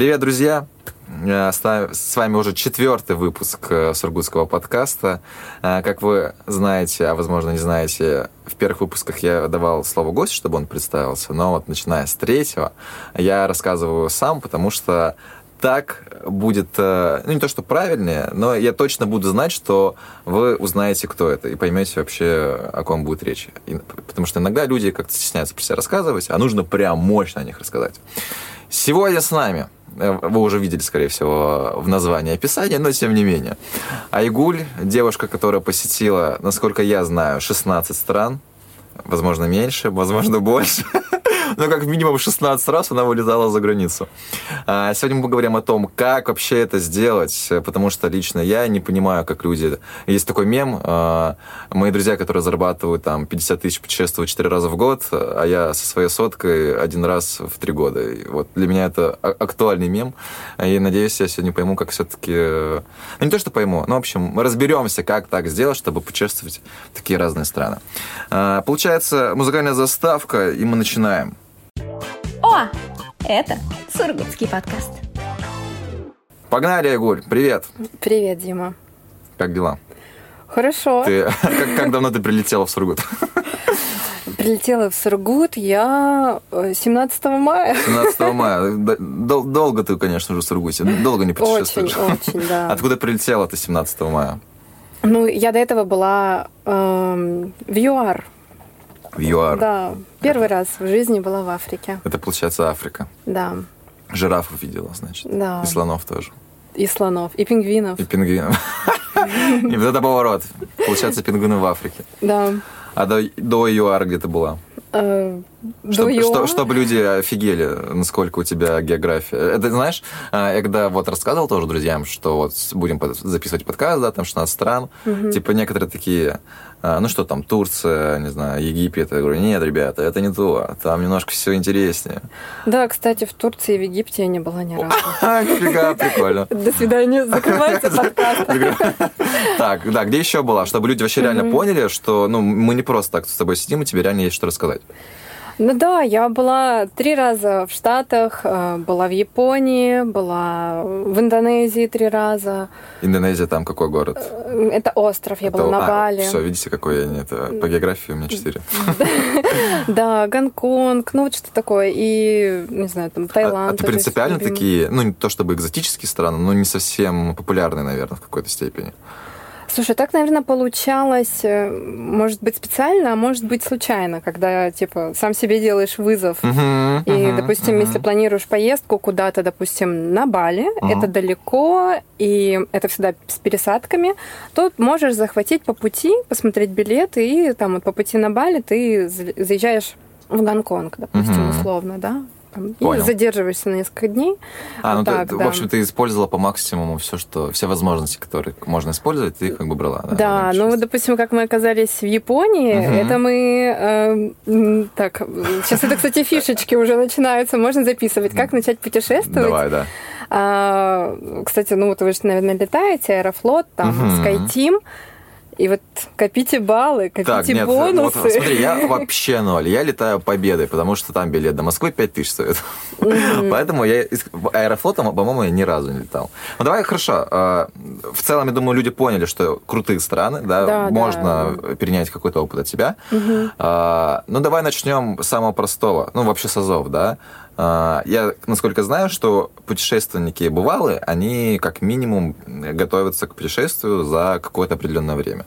Привет, друзья! Э, с вами уже четвертый выпуск э, Сургутского подкаста. Э, как вы знаете, а возможно не знаете, в первых выпусках я давал слово гостю, чтобы он представился, но вот начиная с третьего я рассказываю сам, потому что так будет, ну не то что правильнее, но я точно буду знать, что вы узнаете, кто это, и поймете вообще, о ком будет речь. И, потому что иногда люди как-то стесняются про себя рассказывать, а нужно прям мощно о них рассказать. Сегодня с нами Э, вы уже видели, скорее всего, в названии описания, но тем не менее. Айгуль, девушка, которая посетила, насколько я знаю, 16 стран, возможно, меньше, возможно, больше. Но как минимум 16 раз она вылезала за границу. А, сегодня мы поговорим о том, как вообще это сделать, потому что лично я не понимаю, как люди... Есть такой мем, а, мои друзья, которые зарабатывают там 50 тысяч, путешествуют 4 раза в год, а я со своей соткой один раз в 3 года. И вот для меня это актуальный мем, и надеюсь, я сегодня пойму, как все-таки... Ну, не то, что пойму, но, в общем, мы разберемся, как так сделать, чтобы путешествовать в такие разные страны. Получается, музыкальная заставка, и мы начинаем. О, это Сургутский подкаст. Погнали, Айгуль, привет. Привет, Дима. Как дела? Хорошо. Ты, как, как давно ты прилетела в Сургут? Прилетела в Сургут я 17 э, мая. 17 мая. Дол- долго ты, конечно же, в Сургуте. Долго не путешествуешь. Очень, очень, да. Откуда прилетела ты 17 мая? Ну, я до этого была эм, в ЮАР, в ЮАР. Да, первый раз в жизни была в Африке. Это, получается, Африка. Да. Жирафов видела, значит. Да. И слонов тоже. И слонов, и пингвинов. И пингвинов. И вот это поворот. Получается, пингвины в Африке. Да. А до, до ЮАР где ты была? Чтобы, что, чтобы люди офигели, насколько у тебя география. Это, знаешь, э, я когда вот рассказывал тоже друзьям, что вот будем записывать подкаст, да, там 16 стран, угу. типа некоторые такие, э, ну что там, Турция, не знаю, Египет. Я говорю, нет, ребята, это не то, там немножко все интереснее. Да, кстати, в Турции и в Египте я не была ни разу. Нифига, прикольно. До свидания, закрывайте подкаст. Так, да, где еще была? Чтобы люди вообще реально поняли, что ну мы не просто так с тобой сидим, и тебе реально есть что рассказать. Ну да, я была три раза в Штатах, э, была в Японии, была в Индонезии три раза. Индонезия там какой город? Э, это остров, я это... была на а, Бали. Все, видите, какой я не это по географии у меня четыре. Да, Гонконг, ну вот что такое, и не знаю, там Таиланд. А ты принципиально такие, ну не то чтобы экзотические страны, но не совсем популярные, наверное, в какой-то степени. Слушай, так, наверное, получалось, э, может быть, специально, а может быть, случайно, когда, типа, сам себе делаешь вызов. Uh-huh, и, uh-huh, допустим, uh-huh. если планируешь поездку куда-то, допустим, на Бали, uh-huh. это далеко, и это всегда с пересадками, то можешь захватить по пути, посмотреть билеты, и там вот по пути на Бали ты заезжаешь в Гонконг, допустим, uh-huh. условно, да, там, и задерживаешься на несколько дней. А, ну так, ты, да. в общем, ты использовала по максимуму все, что все возможности, которые можно использовать, ты их как бы брала. Да, да ну, допустим, как мы оказались в Японии, угу. это мы э, так, сейчас это, кстати, фишечки уже начинаются, можно записывать, как начать путешествовать. Давай, да. А, кстати, ну вот вы же, наверное, летаете, Аэрофлот, там, угу. SkyTeam. И вот копите баллы, копите так, нет, бонусы. Вот, смотри, я вообще ноль. Я летаю победой, потому что там билет до Москвы 5 тысяч стоит. Mm-hmm. Поэтому я аэрофлотом, по-моему, я ни разу не летал. Ну давай, хорошо. А, в целом, я думаю, люди поняли, что крутые страны, да, да можно да. перенять какой-то опыт от себя. Mm-hmm. Ну давай начнем с самого простого. Ну вообще с Азов, да. А, я, насколько знаю, что путешественники бывалые, они как минимум готовятся к путешествию за какое-то определенное время.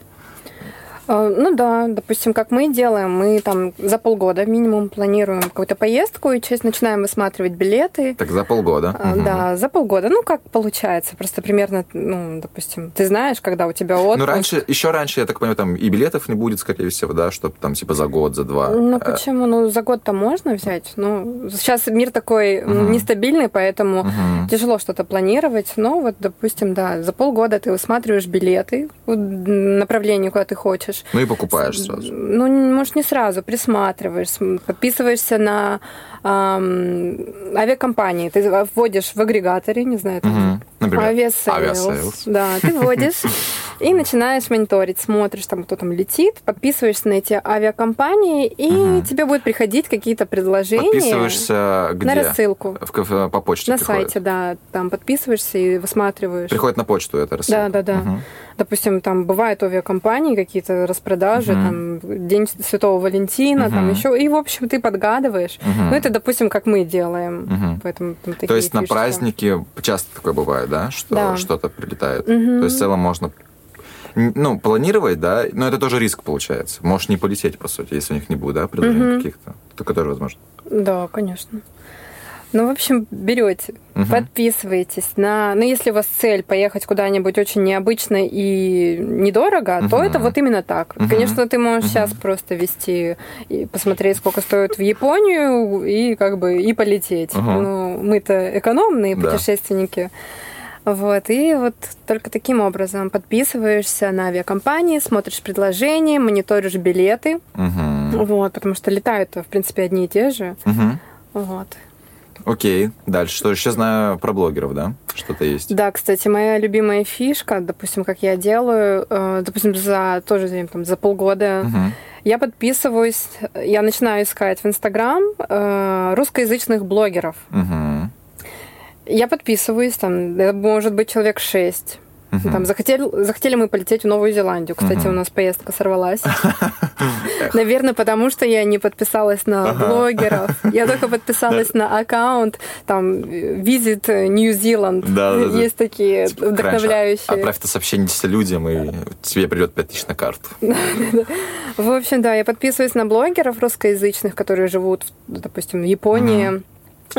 Э, ну да, допустим, как мы делаем, мы там за полгода минимум планируем какую-то поездку и часть начинаем высматривать билеты. Так за полгода. Угу. Да, за полгода. Ну как получается, просто примерно, ну, допустим, ты знаешь, когда у тебя отпуск. Ну раньше, еще раньше, я так понимаю, там и билетов не будет, скорее всего, да, чтобы там типа за год, за два. Ну э. почему? Ну за год-то можно взять. Ну сейчас мир такой угу. нестабильный, поэтому угу. тяжело что-то планировать. Но вот, допустим, да, за полгода ты высматриваешь билеты в направлении, куда ты хочешь хочешь. Ну и покупаешь сразу. Ну, может, не сразу, присматриваешь, подписываешься на эм, авиакомпании. Ты вводишь в агрегаторе, не знаю, там, угу. Например, Aviasales. Да, ты вводишь, И начинаешь мониторить, смотришь, там, кто там летит, подписываешься на эти авиакомпании, и угу. тебе будут приходить какие-то предложения. Подписываешься где? На рассылку. В, в, по почте На приходит. сайте, да. Там подписываешься и высматриваешь. Приходит на почту эта рассылка? Да, да, да. Угу. Допустим, там бывают авиакомпании, какие-то распродажи, угу. там День Святого Валентина, угу. там еще. И, в общем, ты подгадываешь. Угу. Ну, это, допустим, как мы делаем. Угу. Поэтому там, То есть фишки. на праздники часто такое бывает, да? Что да. что-то прилетает. Угу. То есть в целом можно ну, планировать, да, но это тоже риск получается. Можешь не полететь, по сути, если у них не будет, да, предложений угу. каких-то. Только тоже возможно. Да, конечно. Ну, в общем, берете, угу. подписываетесь на... Ну, если у вас цель поехать куда-нибудь очень необычно и недорого, угу. то это вот именно так. Угу. Конечно, ты можешь угу. сейчас просто вести и посмотреть, сколько стоит в Японию, и как бы и полететь. Угу. Ну, мы-то экономные Да. путешественники. Вот, и вот только таким образом подписываешься на авиакомпании, смотришь предложения, мониторишь билеты. Угу. Вот, потому что летают, в принципе, одни и те же. Угу. Вот. Окей, дальше. Что еще знаю про блогеров, да? Что-то есть. Да, кстати, моя любимая фишка, допустим, как я делаю, э, допустим, за тоже там, за полгода Угу. я подписываюсь, я начинаю искать в Инстаграм э, русскоязычных блогеров. Угу. Я подписываюсь, там, это может быть человек шесть. Мгм. Там захотели, захотели мы полететь в Новую Зеландию. Кстати, Мгм. у нас поездка сорвалась. Наверное, потому что я не подписалась на Ага. блогеров. Я только подписалась на аккаунт, там, Visit New Zealand. Да-да-да. Есть такие Типа, Раньше вдохновляющие. Отправь это сообщение 10 людям, и тебе придет 5000 на карту. В общем, да, я подписываюсь на блогеров русскоязычных, которые живут, допустим, в Японии.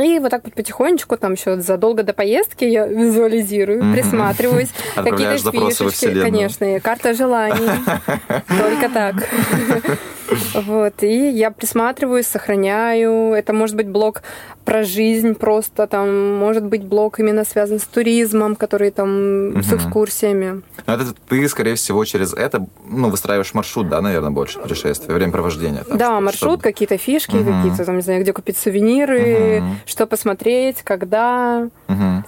И вот так вот потихонечку, там еще задолго до поездки я визуализирую, Мгм. присматриваюсь. Какие-то фишечки, конечно, карта желаний. Только так. Вот, и я присматриваюсь, сохраняю. Это может быть блог про жизнь просто, там, может быть блог именно связан с туризмом, который там с Мгм. экскурсиями. Но это ты, скорее всего, через это, ну, выстраиваешь маршрут, да, наверное, больше путешествия, времяпровождения. там, Да, чтобы- маршрут, чтобы- какие-то фишки, Мгм. какие-то, там, не знаю, где купить сувениры, Мгм. что посмотреть, когда. Мгм.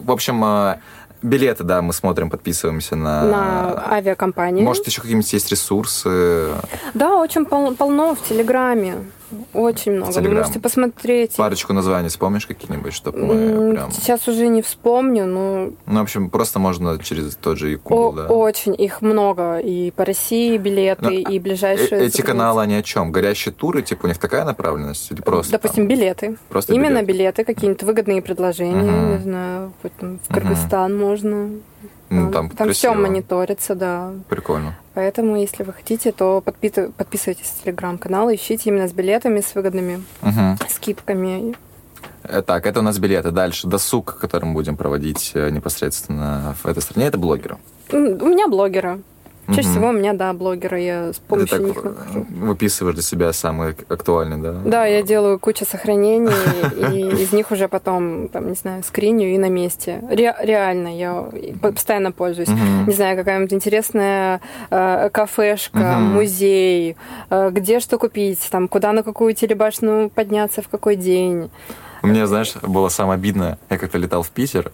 В общем, а, билеты, да, мы смотрим, подписываемся на... на авиакомпании. Может, еще какие-нибудь есть ресурсы? Да, очень пол- полно в Телеграме. Очень много. Вы можете посмотреть. Парочку названий вспомнишь какие-нибудь, чтобы мы прям... Сейчас уже не вспомню, но Ну, в общем, просто можно через тот же о- Якуб, да. очень их много. И по России билеты, Но, и Э- ближайшие. Эти за границей. каналы, они о чем? Горящие туры, типа, у них такая направленность? Или просто Допустим, там, билеты. просто Именно билеты? билеты, какие-нибудь выгодные предложения, Мгм. не знаю, хоть там в Кыргызстан можно. Ну, там все красиво. мониторится, да. Прикольно. Поэтому, если вы хотите, то подпи- подписывайтесь на телеграм-канал, ищите именно с билетами, с выгодными Мгм. скидками. Э, Так, это у нас билеты. Дальше досуг, который мы будем проводить э, непосредственно в этой стране, это блогеры. У меня блогеры. Чаще Мгм. всего у меня, да, блогеры, я с помощью так них нахожу. выписываешь для себя самый актуальный, да? Да, я делаю кучу сохранений, и из них уже потом, там, не знаю, скриню и на месте. Ре- реально, я постоянно пользуюсь. Не знаю, какая-нибудь интересная э, кафешка, музей, э, где что купить, там, куда на какую телебашню подняться, в какой день. Мне, знаешь, было самое обидное. Я как-то летал в Питер,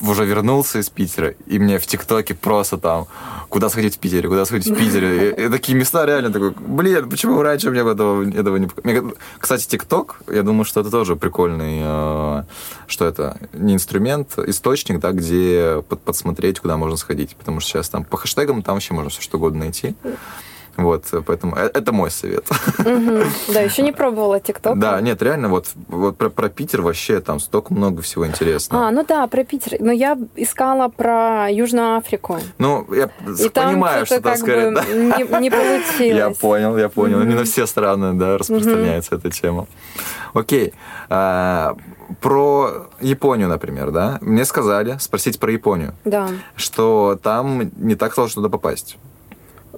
уже вернулся из Питера, и мне в ТикТоке просто там, куда сходить в Питере, куда сходить в Питере. И, и такие места реально такой, блин, почему раньше мне этого, этого не... пок-» Мне, кстати, ТикТок, я думаю, что это тоже прикольный, э, что это, не инструмент, источник, да, где под- подсмотреть, куда можно сходить. Потому что сейчас там по хэштегам там вообще можно все что угодно найти. Вот, поэтому э- это мой совет. Да, еще не пробовала ТикТок. Да, нет, реально, вот, вот про, Питер вообще там столько много всего интересного. А, ну да, про Питер. Но я искала про Южную Африку. Ну, я понимаю, что так сказать. не, получилось. Я понял, я понял. Не на все страны, да, распространяется эта тема. Окей. А, про Японию, например, да. Мне сказали спросить про Японию, Да. что там не так сложно туда попасть.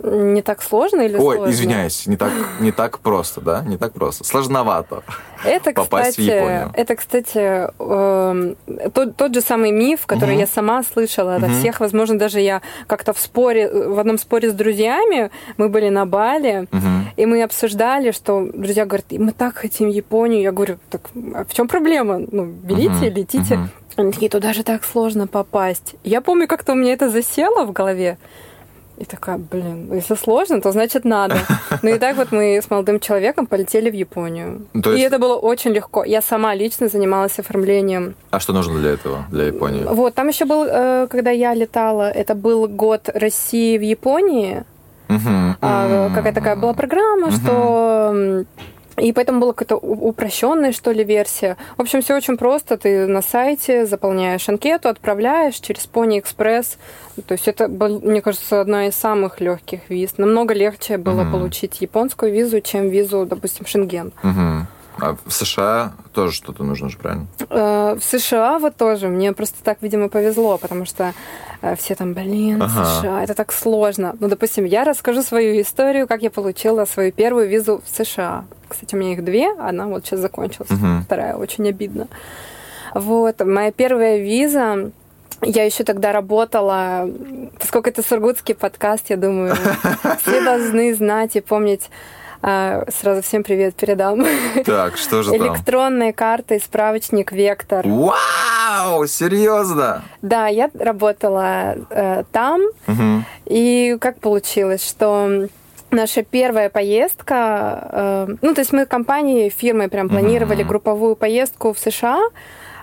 Не так сложно или Ой, сложно? извиняюсь, не так, не так просто, да? Не так просто. Сложновато. Это, попасть в кстати, Японию. это, кстати, эм, тот, тот же самый миф, который Мгм. я сама слышала от всех. Возможно, даже я как-то в споре, в одном споре с друзьями, мы были на Бали, Мгм. и мы обсуждали, что друзья говорят, мы так хотим Японию. Я говорю, так а в чем проблема? Ну, берите, Мгм. летите. Мгм. Они такие, туда же так сложно попасть. Я помню, как-то у меня это засело в голове. И такая, блин, если сложно, то значит надо. Ну и так вот мы с молодым человеком полетели в Японию. То есть- И это было очень легко. Я сама лично занималась оформлением. А что нужно для этого, для Японии? Вот, там еще был, э, когда я летала, это был год России в Японии. Мгм. А, какая такая была программа, Мгм. что и поэтому была какая-то упрощенная, что ли, версия. В общем, все очень просто. Ты на сайте заполняешь анкету, отправляешь через Pony Express. То есть это, был, мне кажется, одна из самых легких виз. Намного легче было Мгм. получить японскую визу, чем визу, допустим, Шенген. Мгм. А в США тоже что-то нужно же, правильно? Э, В США вот тоже. Мне просто так, видимо, повезло, потому что э, все там, блин, Ага. США, это так сложно. Ну, допустим, я расскажу свою историю, как я получила свою первую визу в США. Кстати, у меня их две, одна вот сейчас закончилась, Мгм. вторая очень обидно. Вот, моя первая виза, я еще тогда работала, поскольку это сургутский подкаст, я думаю, все должны знать и помнить. А, Сразу всем привет передам. Так, что же там? Электронные карты, справочник Вектор. Вау, серьезно? Да, я работала э, там, Мгм. и как получилось, что наша первая поездка, э, ну, то есть мы компанией, фирмой прям планировали Мгм. групповую поездку в США.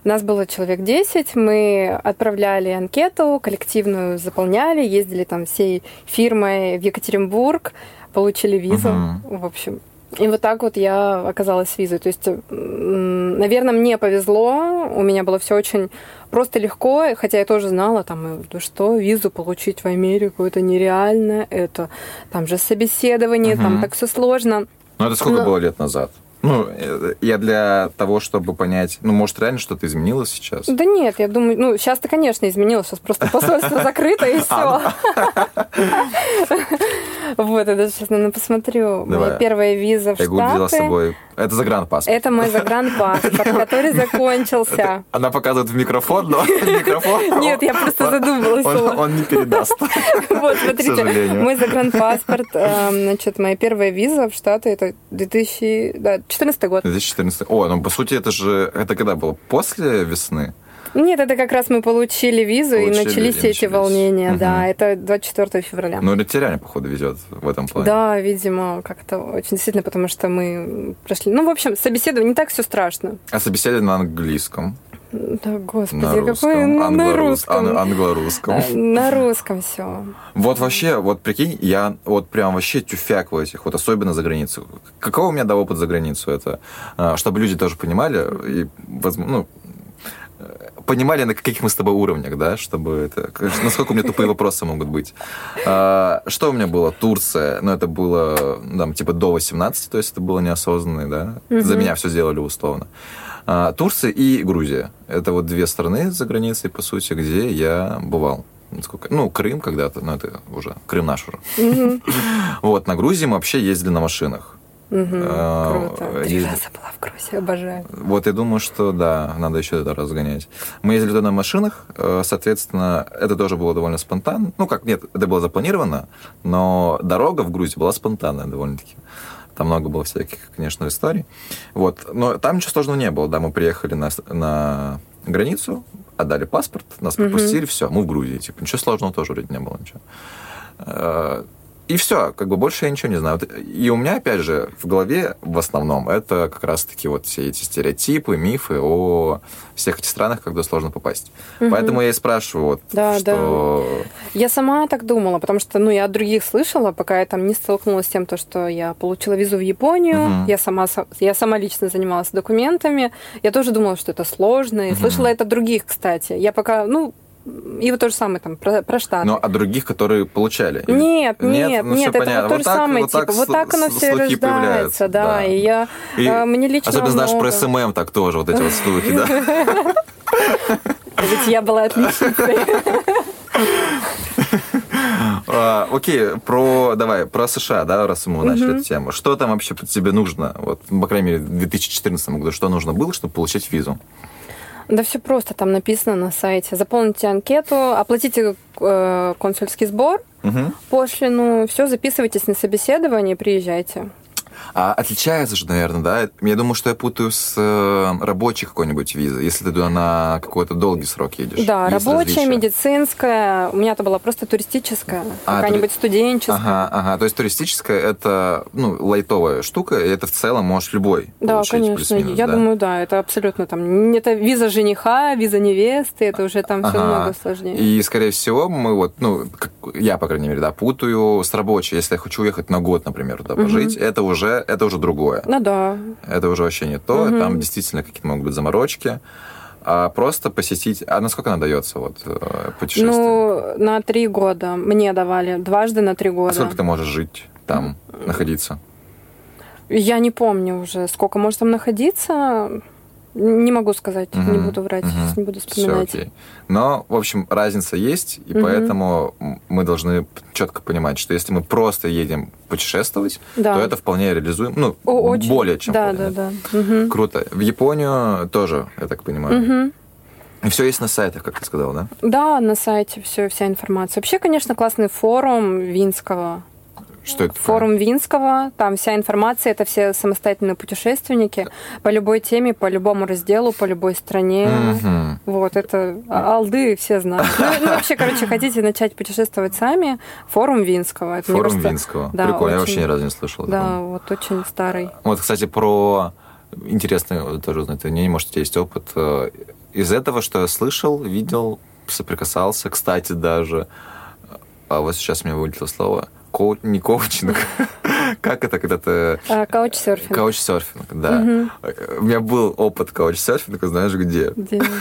Нас было человек 10, мы отправляли анкету, коллективную заполняли, ездили там всей фирмой в Екатеринбург, получили визу, Мгм. в общем. И вот так вот я оказалась с визой. То есть, м, наверное, мне повезло, у меня было все очень просто легко, хотя я тоже знала, там, э, да что, визу получить в Америку, это нереально, это там же собеседование, там Мгм. так все сложно. Ну, это сколько Ну- было лет назад? Ну, э, я для того, чтобы понять, ну, может, реально что-то изменилось сейчас? Да нет, я думаю, ну, сейчас-то, конечно, изменилось, сейчас просто посольство закрыто и все. Вот, я даже сейчас, наверное, посмотрю. Моя первая виза в Я гуглила с Штаты. собой. Это загранпаспорт. Это мой загранпаспорт, который закончился. Она показывает в микрофон, но микрофон... Нет, я просто задумалась. Он, не передаст. Вот, смотрите, мой загранпаспорт, эм, значит, моя первая виза в Штаты, это 2014 год. 2014. О, ну по сути это же... Это когда было? После весны? Нет, это как раз мы получили визу, и Получили, начались и все эти начались. волнения, Мгм. да, это 24 февраля. Ну, реально, походу, везет в этом плане. Да, видимо, как-то очень действительно, потому что мы прошли. Ну, в общем, собеседование не так все страшно. А собеседование на английском, Да, господи, на русском, на, на англорус- русском. ан- англорусском. На русском все. Вот вообще, вот прикинь, я вот прям вообще тюфяк в этих, вот особенно за границу. Какой у меня да опыт за границу? Это, а, чтобы люди тоже понимали, и, ну, э, понимали, на каких мы с тобой уровнях, да, чтобы это... Насколько у меня тупые вопросы могут быть. А, Что у меня было? Турция, ну, это было, там, типа, до 18, то есть это было неосознанно, да. За меня все сделали условно. А, Турция и Грузия. Это вот две страны за границей, по сути, где я бывал. Насколько- Ну, Крым когда-то, но это уже Крым наш уже. Вот, на Грузии мы вообще ездили на машинах. А, Круто. Три есть- раза была в Грузии, обожаю. Вот я думаю, что да, надо еще это разгонять. Мы ездили туда на машинах, э, соответственно, это тоже было довольно спонтанно. Ну, как, нет, это было запланировано, но дорога в Грузию была спонтанная довольно-таки. Там много было всяких, конечно, историй. Вот. Но там ничего сложного не было. Да, мы приехали на, на границу, отдали паспорт, нас пропустили, все, мы в Грузии. Типа, ничего сложного тоже вроде не было ничего. И все, как бы больше я ничего не знаю. И у меня, опять же, в голове в основном это как раз-таки вот все эти стереотипы, мифы о всех этих странах, когда сложно попасть. Мгм. Поэтому я и спрашиваю, вот, Да, что... Я сама так думала, потому что, ну, я от других слышала, пока я там не столкнулась с тем, то, что я получила визу в Японию, Мгм. я сама, я сама лично занималась документами, я тоже думала, что это сложно, и Мгм. слышала это от других, кстати. Я пока, ну, и вот то же самое там про, про Штаты. Но от других, которые получали. Или- Нет, нет, Ну, нет, это понятно. вот то же так- самое, вот типа, вот так оно все рождается, появляются, да, и я, И э, мне лично Особенно знаешь про много. SMM так тоже, вот эти вот слухи, да. Ведь я была отличницей. А, Окей, про, давай, про США, да, раз мы начали эту тему. Что там вообще тебе нужно, вот, по крайней мере, в 2014 году, что нужно было, чтобы получить визу? Да все просто, там написано на сайте. Заполните анкету, оплатите э, консульский сбор, Мгм. пошлину, все, записывайтесь на собеседование, приезжайте. А отличается же, наверное, да? Я думаю, что я путаю с э, рабочей какой-нибудь визой, если ты туда на какой-то долгий срок едешь. Да, рабочая, медицинская. У меня-то была просто туристическая, а, какая-нибудь тури... студенческая. Ага, ага. То есть туристическая это ну, лайтовая штука, и это в целом можешь любой Да, получить, конечно. Я да? думаю, да, это абсолютно там... Это виза жениха, виза невесты, это уже там ага. все намного сложнее. И, скорее всего, мы вот, ну, как, я, по крайней мере, да, путаю с рабочей. Если я хочу уехать на год, например, туда пожить, угу. это уже это уже другое. Ну да. Это уже вообще не то. Угу. Там действительно какие-то могут быть заморочки. А просто посетить... А насколько она дается, вот, э, путешествие? Ну, на три года. Мне давали. Дважды на три года. А сколько ты можешь жить там, находиться? Я не помню уже, сколько может там находиться. Не могу сказать, угу, не буду врать, угу. не буду вспоминать. Все окей. Но, в общем, разница есть, и угу. поэтому мы должны четко понимать, что если мы просто едем путешествовать, да. то это вполне реализуем, ну, О, очень. более чем да, вполне. Да, да, угу. Круто. В Японию тоже, я так понимаю. Угу. И все есть на сайтах, как ты сказала, да? Да, на сайте все, вся информация. Вообще, конечно, классный форум Винского что это Форум такое? Винского, там вся информация, это все самостоятельные путешественники по любой теме, по любому разделу, по любой стране. Угу. Вот, это алды все знают. Ну, ну, вообще, короче, хотите начать путешествовать сами, форум Винского. Это форум просто... Винского. Да, Прикольно, очень... я вообще ни разу не слышал. Да, вот очень старый. Вот, кстати, про интересно тоже узнать, не может, у тебя есть опыт э, из этого, что я слышал, видел, соприкасался, кстати, даже, а вот сейчас у меня вылетело слово, коу... не коучинг. как это когда-то... А, каучсерфинг. Каучсерфинг, да. Угу. У меня был опыт каучсерфинга, знаешь, где? Где?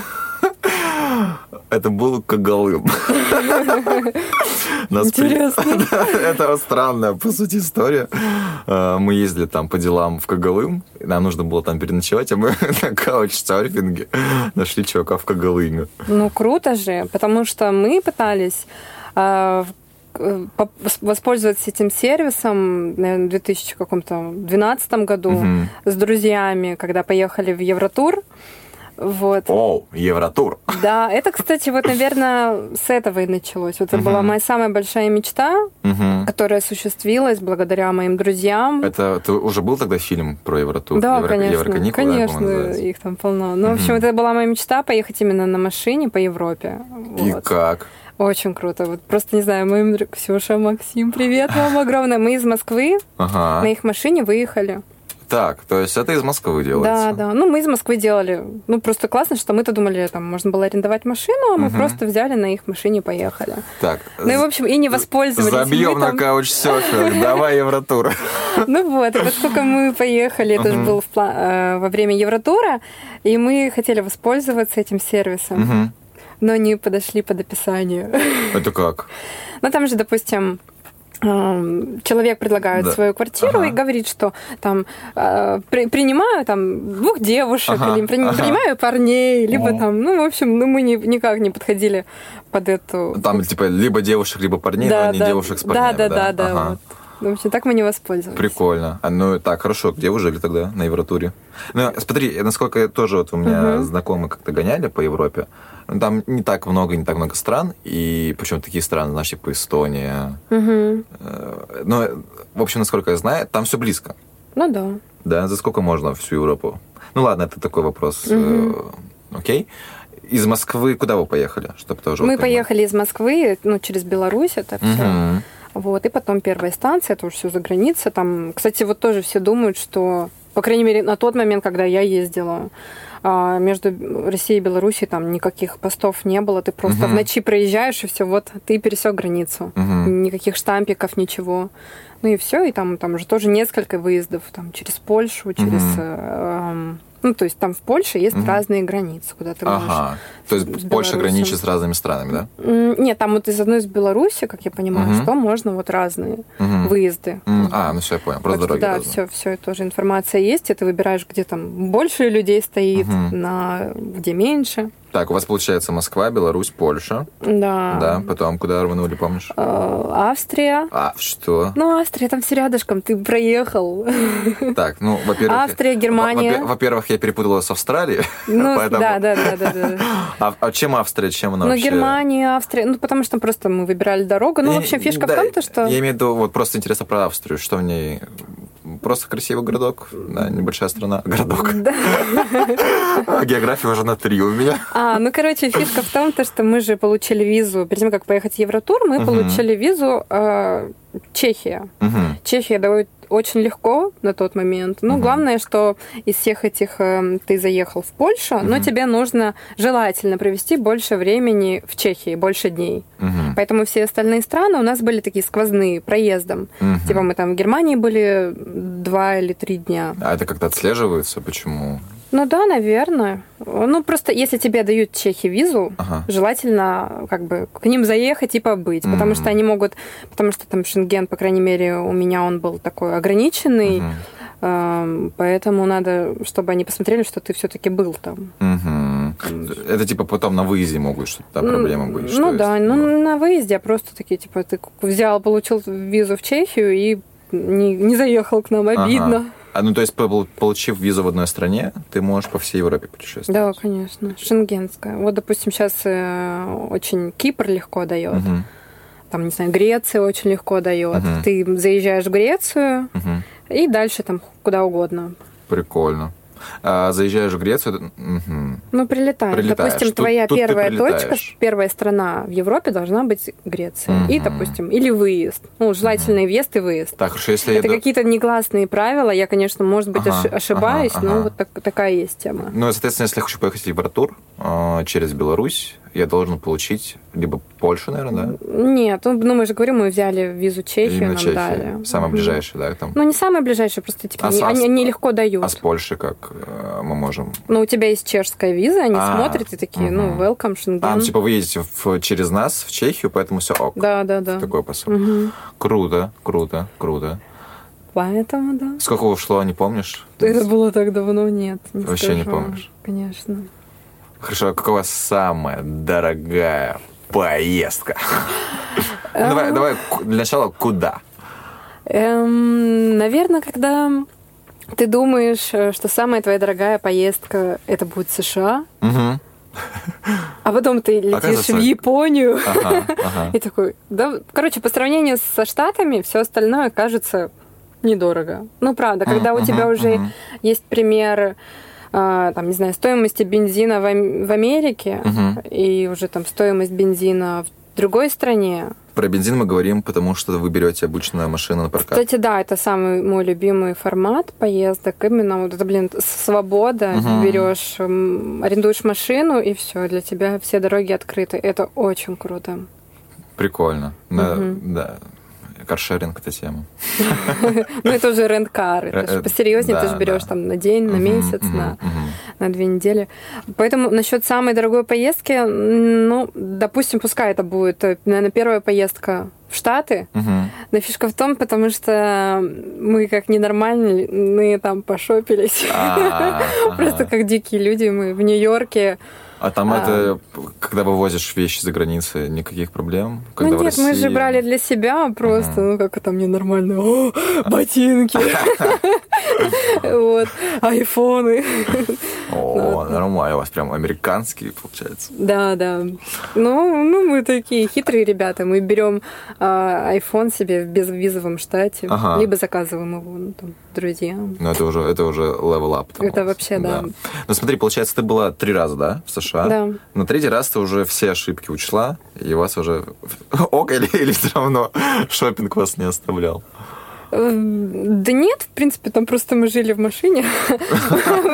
Это был Когалым. Интересно. Это странная, по сути, история. А, мы ездили там по делам в Когалым, нам нужно было там переночевать, а мы на каучсерфинге нашли чувака в Когалыме. Ну, круто же, потому что мы пытались а, воспользоваться этим сервисом, наверное, в 2012 году угу. с друзьями, когда поехали в Евротур. Вот. О, Евротур. Да, это, кстати, вот, наверное, с этого и началось. Вот это была моя самая большая мечта, которая осуществилась благодаря моим друзьям. Это ты уже был тогда фильм про Евротур? Да, Евро, конечно. Конечно, да, их там полно. Ну, в общем, это была моя мечта поехать именно на машине по Европе. И вот. как? Очень круто. Вот просто не знаю, моим Ксюша, Максим, привет вам огромное. Мы из Москвы ага. на их машине выехали. Так, то есть это из Москвы делается? Да, да. Ну, мы из Москвы делали. Ну, просто классно, что мы-то думали, там можно было арендовать машину, а мы угу. просто взяли на их машине и поехали. Так. Ну и, в общем, и не воспользовались. Забьем на там... каучсерфинг, давай Евротур. Ну вот, и поскольку мы поехали, это же был э, во время Евротура, и мы хотели воспользоваться этим сервисом но не подошли под описание. Это как? Ну, там же, допустим, эм, человек предлагает да. свою квартиру ага. и говорит, что там э, при, принимаю там двух девушек ага. или при, ага. принимаю парней, либо О. там, ну, в общем, ну, мы не, никак не подходили под эту... Там, типа, либо девушек, либо парней, да, но не да, девушек с парнями, да? Да, да, да, ага. вот. В общем, так мы не воспользовались. Прикольно. А, ну, так, хорошо. Где вы жили тогда на Евротуре? Ну, смотри, насколько я тоже вот у меня угу. знакомые как-то гоняли по Европе, ну, там не так много, не так много стран, и причем такие страны, знаешь, типа Эстония. Угу. Но, в общем, насколько я знаю, там все близко. Ну да. Да, за сколько можно всю Европу? Ну ладно, это такой вопрос. Угу. Окей. Из Москвы куда вы поехали, чтобы тоже? Мы поехали из Москвы, ну через Беларусь это все. Угу. Вот, и потом первая станция, это уже все за границей. Там, кстати, вот тоже все думают, что, по крайней мере, на тот момент, когда я ездила, а, между Россией и Белоруссией там никаких постов не было. Ты просто угу. в ночи проезжаешь, и все, вот ты пересек границу. Угу. Никаких штампиков, ничего. Ну и все, и там, там уже тоже несколько выездов, там через Польшу, через угу. э, ну, то есть там в Польше есть угу. разные границы, куда ты можешь. Ага. То есть Польша граничит с разными странами, да? Нет, там вот из одной из Беларуси, как я понимаю, угу. что можно вот разные угу. выезды. Угу. А, ну все, я понял. Про так дороги. Что, да, все, все, тоже информация есть, и ты выбираешь, где там больше людей стоит, угу. на где меньше. Так, у вас получается Москва, Беларусь, Польша. Да. Да, потом куда рванули, помнишь? А, Австрия. А, что? Ну, Австрия, там все рядышком, ты проехал. Так, ну, во-первых... Австрия, Германия. Во-первых, я перепутала с Австралией. Ну, поэтому... да, да, да, да. да. А, а чем Австрия, чем она ну, вообще? Германия, Австрия, ну, потому что просто мы выбирали дорогу. Ну, в общем, фишка да, в том, то, что... Я имею в виду, вот просто интересно про Австрию, что в ней просто красивый городок, да, небольшая страна, городок. География уже на три у меня. А, ну, короче, фишка в том, то, что мы же получили визу, перед тем, как поехать в Евротур, мы получили визу э, Чехия. Чехия дает очень легко на тот момент. Ну, угу. главное, что из всех этих э, ты заехал в Польшу, угу. но тебе нужно желательно провести больше времени в Чехии, больше дней. Угу. Поэтому все остальные страны у нас были такие сквозные, проездом. Угу. Типа мы там в Германии были два или три дня. А это как-то отслеживается? Почему? Ну да, наверное. Ну просто если тебе дают чехи визу, ага. желательно как бы к ним заехать и побыть, mm-hmm. потому что они могут, потому что там Шенген, по крайней мере, у меня он был такой ограниченный, mm-hmm. поэтому надо, чтобы они посмотрели, что ты все-таки был там. Mm-hmm. Это типа потом на выезде могут что-то проблемы быть. Ну да, есть? ну на выезде а просто такие типа ты взял, получил визу в Чехию и не, не заехал к нам, обидно. Ага. А, ну, то есть, получив визу в одной стране, ты можешь по всей Европе путешествовать? Да, конечно. Шенгенская. Вот, допустим, сейчас э, очень Кипр легко дает. Угу. Там, не знаю, Греция очень легко дает. Угу. Ты заезжаешь в Грецию угу. и дальше там куда угодно. Прикольно а, заезжаешь в Грецию, угу. ну прилетаешь. Прилетаешь. Допустим, тут, твоя тут первая точка, первая страна в Европе должна быть Греция. Угу. И, допустим, или выезд. Ну, желательно угу. въезд и выезд. Так, хорошо, если это еду... какие-то негласные правила. Я, конечно, может быть, ага, ошибаюсь, ага, ага. но вот так, такая есть тема. Ну, соответственно, если я хочу поехать в Евротур э, через Беларусь, я должен получить либо Польшу, наверное, да? Нет, ну, ну мы же говорим, мы взяли визу Чехию, Именно нам Чехия. дали. Самая ближайшая, да? Там. Ну, не самая ближайшая, просто типа, а они, они, они легко дают. А с Польши как э, мы можем? Ну, у тебя есть чешская виза, они а, смотрят и такие, угу. ну, welcome, Шенген. А, ну, типа вы едете в, через нас в Чехию, поэтому все ок. Да, да, да. Такой посыл. Угу. Круто, круто, круто. Поэтому, да. Сколько ушло, не помнишь? Это было так давно, нет. Не Вообще скажу. не помнишь? Конечно. Хорошо, а какова самая дорогая поездка? Давай, давай для начала куда? Эм, наверное, когда ты думаешь, э, что самая твоя дорогая поездка это будет США, а потом ты летишь в Японию и такой, да, короче, по сравнению со Штатами все остальное кажется недорого. Ну, правда, когда у тебя уже есть пример а, там, не знаю, стоимости бензина в, в Америке угу. и уже там стоимость бензина в другой стране. Про бензин мы говорим, потому что вы берете обычную машину на прокат. Кстати, да, это самый мой любимый формат поездок. Именно вот это, блин, свобода. Угу. Берешь, арендуешь машину, и все, для тебя все дороги открыты. Это очень круто. Прикольно. Угу. Да каршеринг эта тема. Ну, это уже рент-кар. Это же посерьезнее, ты же берешь там на день, на месяц, на две недели. Поэтому насчет самой дорогой поездки, ну, допустим, пускай это будет, наверное, первая поездка в Штаты. Угу. Но фишка в том, потому что мы как ненормальные, там пошопились. А, Просто как дикие люди. Мы в Нью-Йорке а там а... это, когда вывозишь вещи за границей, никаких проблем? Когда ну нет, России... мы же брали для себя просто, ага. ну как это мне нормально, о, ботинки, вот, айфоны. О, нормально, у вас прям американские, получается. Да, да. Ну, ну мы такие хитрые ребята, мы берем а, iPhone себе в безвизовом штате, либо заказываем его ну, там, друзьям. Ну это уже, это уже level up. Это вообще, да. Ну смотри, получается, ты была три раза, да, в? США. Да. На третий раз ты уже все ошибки учла, и у вас уже ок или, или все равно шопинг вас не оставлял? Эм, да нет, в принципе, там просто мы жили в машине.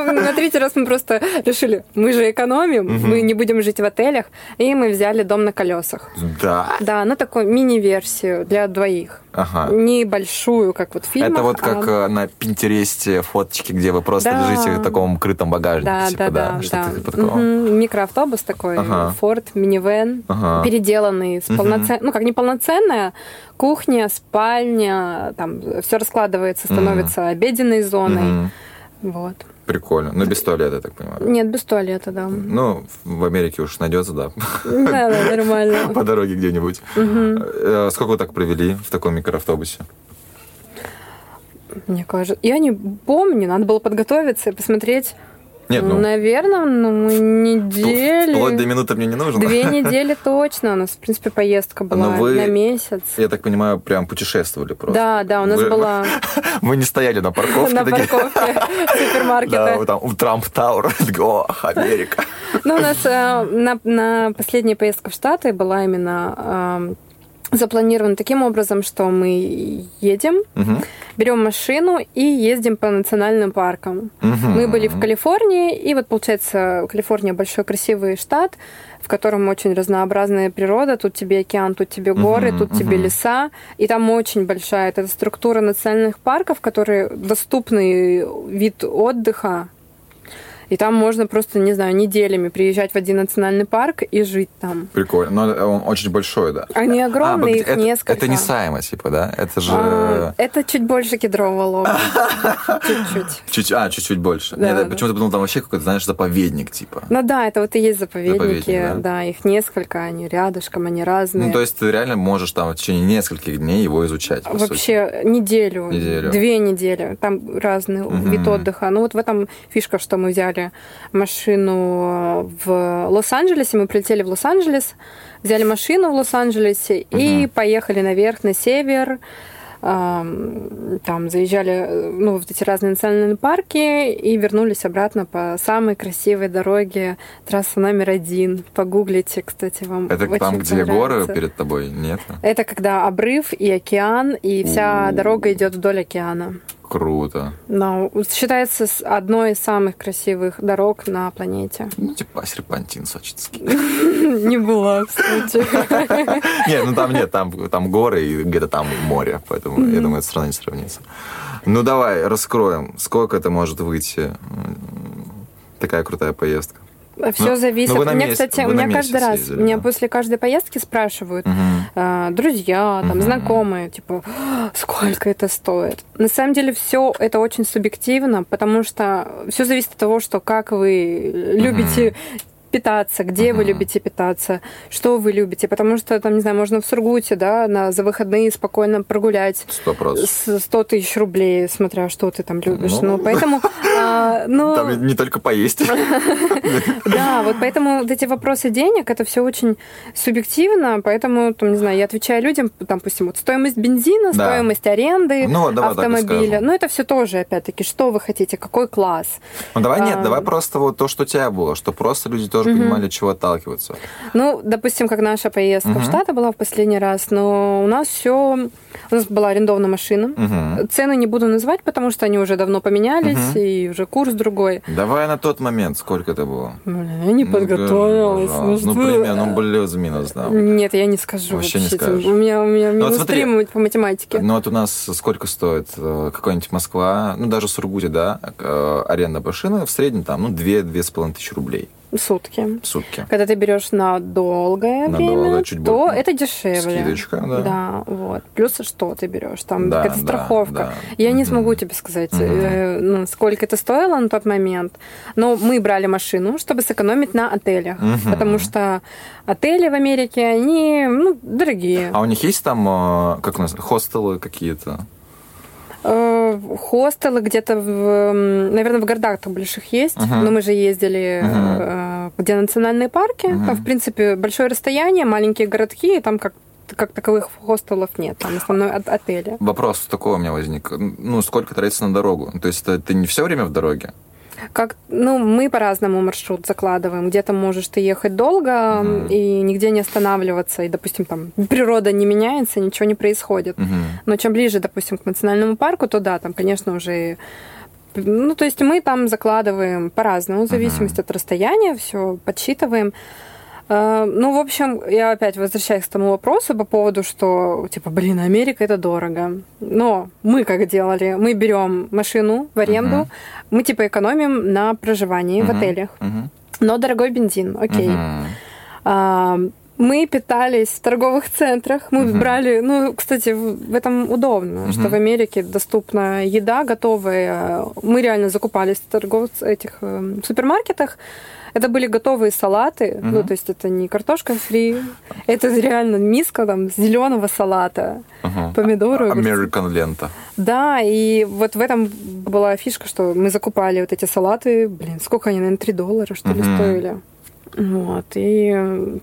На третий раз мы просто решили, мы же экономим, мы не будем жить в отелях, и мы взяли дом на колесах. Да? Да, ну такую мини-версию для двоих. Ага. Небольшую, как вот в фильмах. Это вот как а... на Пинтересте фоточки, где вы просто да. лежите в таком крытом багажнике. Да, типа, да, да. да. Типа угу. Микроавтобус такой, ага. Форд, минивэн, ага. переделанный, с полноцен... угу. ну как не полноценная, кухня, спальня, там все раскладывается, становится угу. обеденной зоной. Угу. Вот. Прикольно. Но без туалета, я так понимаю. Нет, без туалета, да. Ну, в Америке уж найдется, да. Да, да, нормально. По дороге где-нибудь. Угу. Сколько вы так провели в таком микроавтобусе? Мне кажется, я не помню, надо было подготовиться и посмотреть. Нет, ну... Наверное, ну, недели... Вплоть до минуты мне не нужно. Две недели точно. У нас, в принципе, поездка была вы, на месяц. Я так понимаю, прям путешествовали просто. Да, да, у нас вы, была... Мы не стояли на парковке. На парковке супермаркета. Да, там у Трамп Тауэр. О, Америка. Ну, у нас э, на последняя поездка в Штаты была именно запланирован таким образом, что мы едем, угу. берем машину и ездим по национальным паркам. Угу. Мы были в Калифорнии, и вот получается, Калифорния большой красивый штат, в котором очень разнообразная природа. Тут тебе океан, тут тебе горы, угу, тут угу. тебе леса. И там очень большая эта структура национальных парков, которые доступный вид отдыха и там можно просто, не знаю, неделями приезжать в один национальный парк и жить там. Прикольно. Но он очень большой, да. Они а, огромные, а, их это, несколько. Это не Сайма, типа, да? Это же... А, это чуть больше кедрового лога. Чуть-чуть. Чуть, а, чуть-чуть больше. Да, Нет, да. почему-то подумал, там вообще какой-то, знаешь, заповедник, типа. Ну да, это вот и есть заповедники. Заповедник, да? да, их несколько, они рядышком, они разные. Ну, то есть ты реально можешь там в течение нескольких дней его изучать. Вообще сути. неделю, неделю, две недели. Там разный угу. вид отдыха. Ну вот в этом фишка, что мы взяли машину машину в Лос-Анджелесе. Мы прилетели в Лос-Анджелес, взяли машину в Лос-Анджелесе угу. и поехали наверх, на север. Там заезжали ну, в эти разные национальные парки и вернулись обратно по самой красивой дороге, трасса номер один. Погуглите, кстати, вам Это там, где горы перед тобой? Нет? Это когда обрыв и океан, и вся У-у-у. дорога идет вдоль океана. Круто. Да, считается одной из самых красивых дорог на планете. Ну, типа серпантин сочинский. Не была, кстати. Нет, ну там нет, там, там горы и где-то там море, поэтому я думаю, это страна не сравнится. Ну давай, раскроем, сколько это может выйти такая крутая поездка. Все ну, зависит. Ну, меня, месяц, кстати, у меня каждый раз, съездили, меня да. после каждой поездки спрашивают угу. э, друзья, там, угу. знакомые, типа, сколько это стоит. На самом деле все это очень субъективно, потому что все зависит от того, что как вы любите угу питаться, где uh-huh. вы любите питаться, что вы любите, потому что там, не знаю, можно в Сургуте, да, на, за выходные спокойно прогулять 100%. с 100 тысяч рублей, смотря что ты там любишь. Ну, ну поэтому... А, ну... Там не только поесть. Да, вот поэтому вот эти вопросы денег, это все очень субъективно, поэтому, там, не знаю, я отвечаю людям, там, допустим, вот стоимость бензина, стоимость аренды ну, автомобиля, ну, это все тоже, опять-таки, что вы хотите, какой класс. Ну, давай нет, давай просто вот то, что у тебя было, что просто люди тоже тоже угу. понимали, от чего отталкиваться. Ну, допустим, как наша поездка угу. в Штаты была в последний раз, но у нас все... У нас была арендована машина. Угу. Цены не буду называть, потому что они уже давно поменялись, угу. и уже курс другой. Давай на тот момент, сколько это было? Блин, я не подготовилась. Ну, ну, ну примерно, ну, плюс-минус, да. Нет, я не скажу. Вообще не скажешь. У меня, у меня ну, минус вот смотри, по математике. Ну, вот у нас сколько стоит э, какой-нибудь Москва, ну, даже Сургуте, да, э, аренда машины в среднем там, ну, 2-2,5 тысячи рублей. Сутки. Сутки. Когда ты берешь на долгое на время, долгое, чуть то больше. это дешевле. Скидочка, да. Да, вот. Плюс что ты берешь? Там да, какая-то страховка. Да, да. Я не смогу тебе сказать, угу. э, ну, сколько это стоило на тот момент. Но мы брали машину, чтобы сэкономить на отелях. Угу. Потому что отели в Америке, они ну, дорогие. А у них есть там, э, как у нас, хостелы какие-то? Э, хостелы где-то, в, наверное, в городах там больших есть, uh-huh. но мы же ездили, uh-huh. где национальные парки, uh-huh. там, в принципе, большое расстояние, маленькие городки, и там как как таковых хостелов нет, там основной отели. Вопрос такой у меня возник. Ну, сколько тратится на дорогу? То есть это ты не все время в дороге? Как, ну, мы по-разному маршрут закладываем. Где-то можешь ты ехать долго uh-huh. и нигде не останавливаться, и, допустим, там природа не меняется, ничего не происходит. Uh-huh. Но чем ближе, допустим, к национальному парку, то да, там, конечно, уже ну, то есть мы там закладываем по-разному, в зависимости uh-huh. от расстояния, все подсчитываем. Э, ну, в общем, я опять возвращаюсь к тому вопросу по поводу, что, типа, блин, Америка это дорого. Но мы как делали? Мы берем машину в аренду, uh-huh. Мы, типа, экономим на проживании uh-huh. в отелях. Uh-huh. Но дорогой бензин, окей. Uh-huh. Мы питались в торговых центрах. Мы угу. брали, ну, кстати, в этом удобно, угу. что в Америке доступна еда готовая. Мы реально закупались в торговых этих э, супермаркетах. Это были готовые салаты, угу. ну, то есть это не картошка фри, это реально миска там зеленого салата, угу. помидоры. American лента. Да, и вот в этом была фишка, что мы закупали вот эти салаты, блин, сколько они, наверное, 3 доллара, что ли, угу. стоили. Вот, и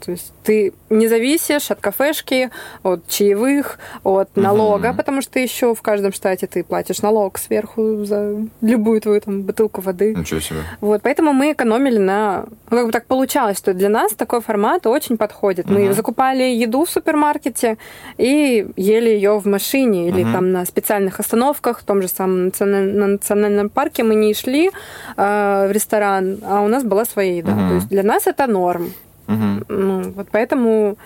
то есть ты не зависишь от кафешки, от чаевых, от налога, угу. потому что еще в каждом штате ты платишь налог сверху за любую твою там бутылку воды. Ничего себе. Вот, поэтому мы экономили на... Ну, как бы так получалось, что для нас такой формат очень подходит. Угу. Мы закупали еду в супермаркете и ели ее в машине или угу. там на специальных остановках, в том же самом национальном, национальном парке мы не шли э, в ресторан, а у нас была своя еда. Угу. То есть для нас это норм. Угу. Ну, вот поэтому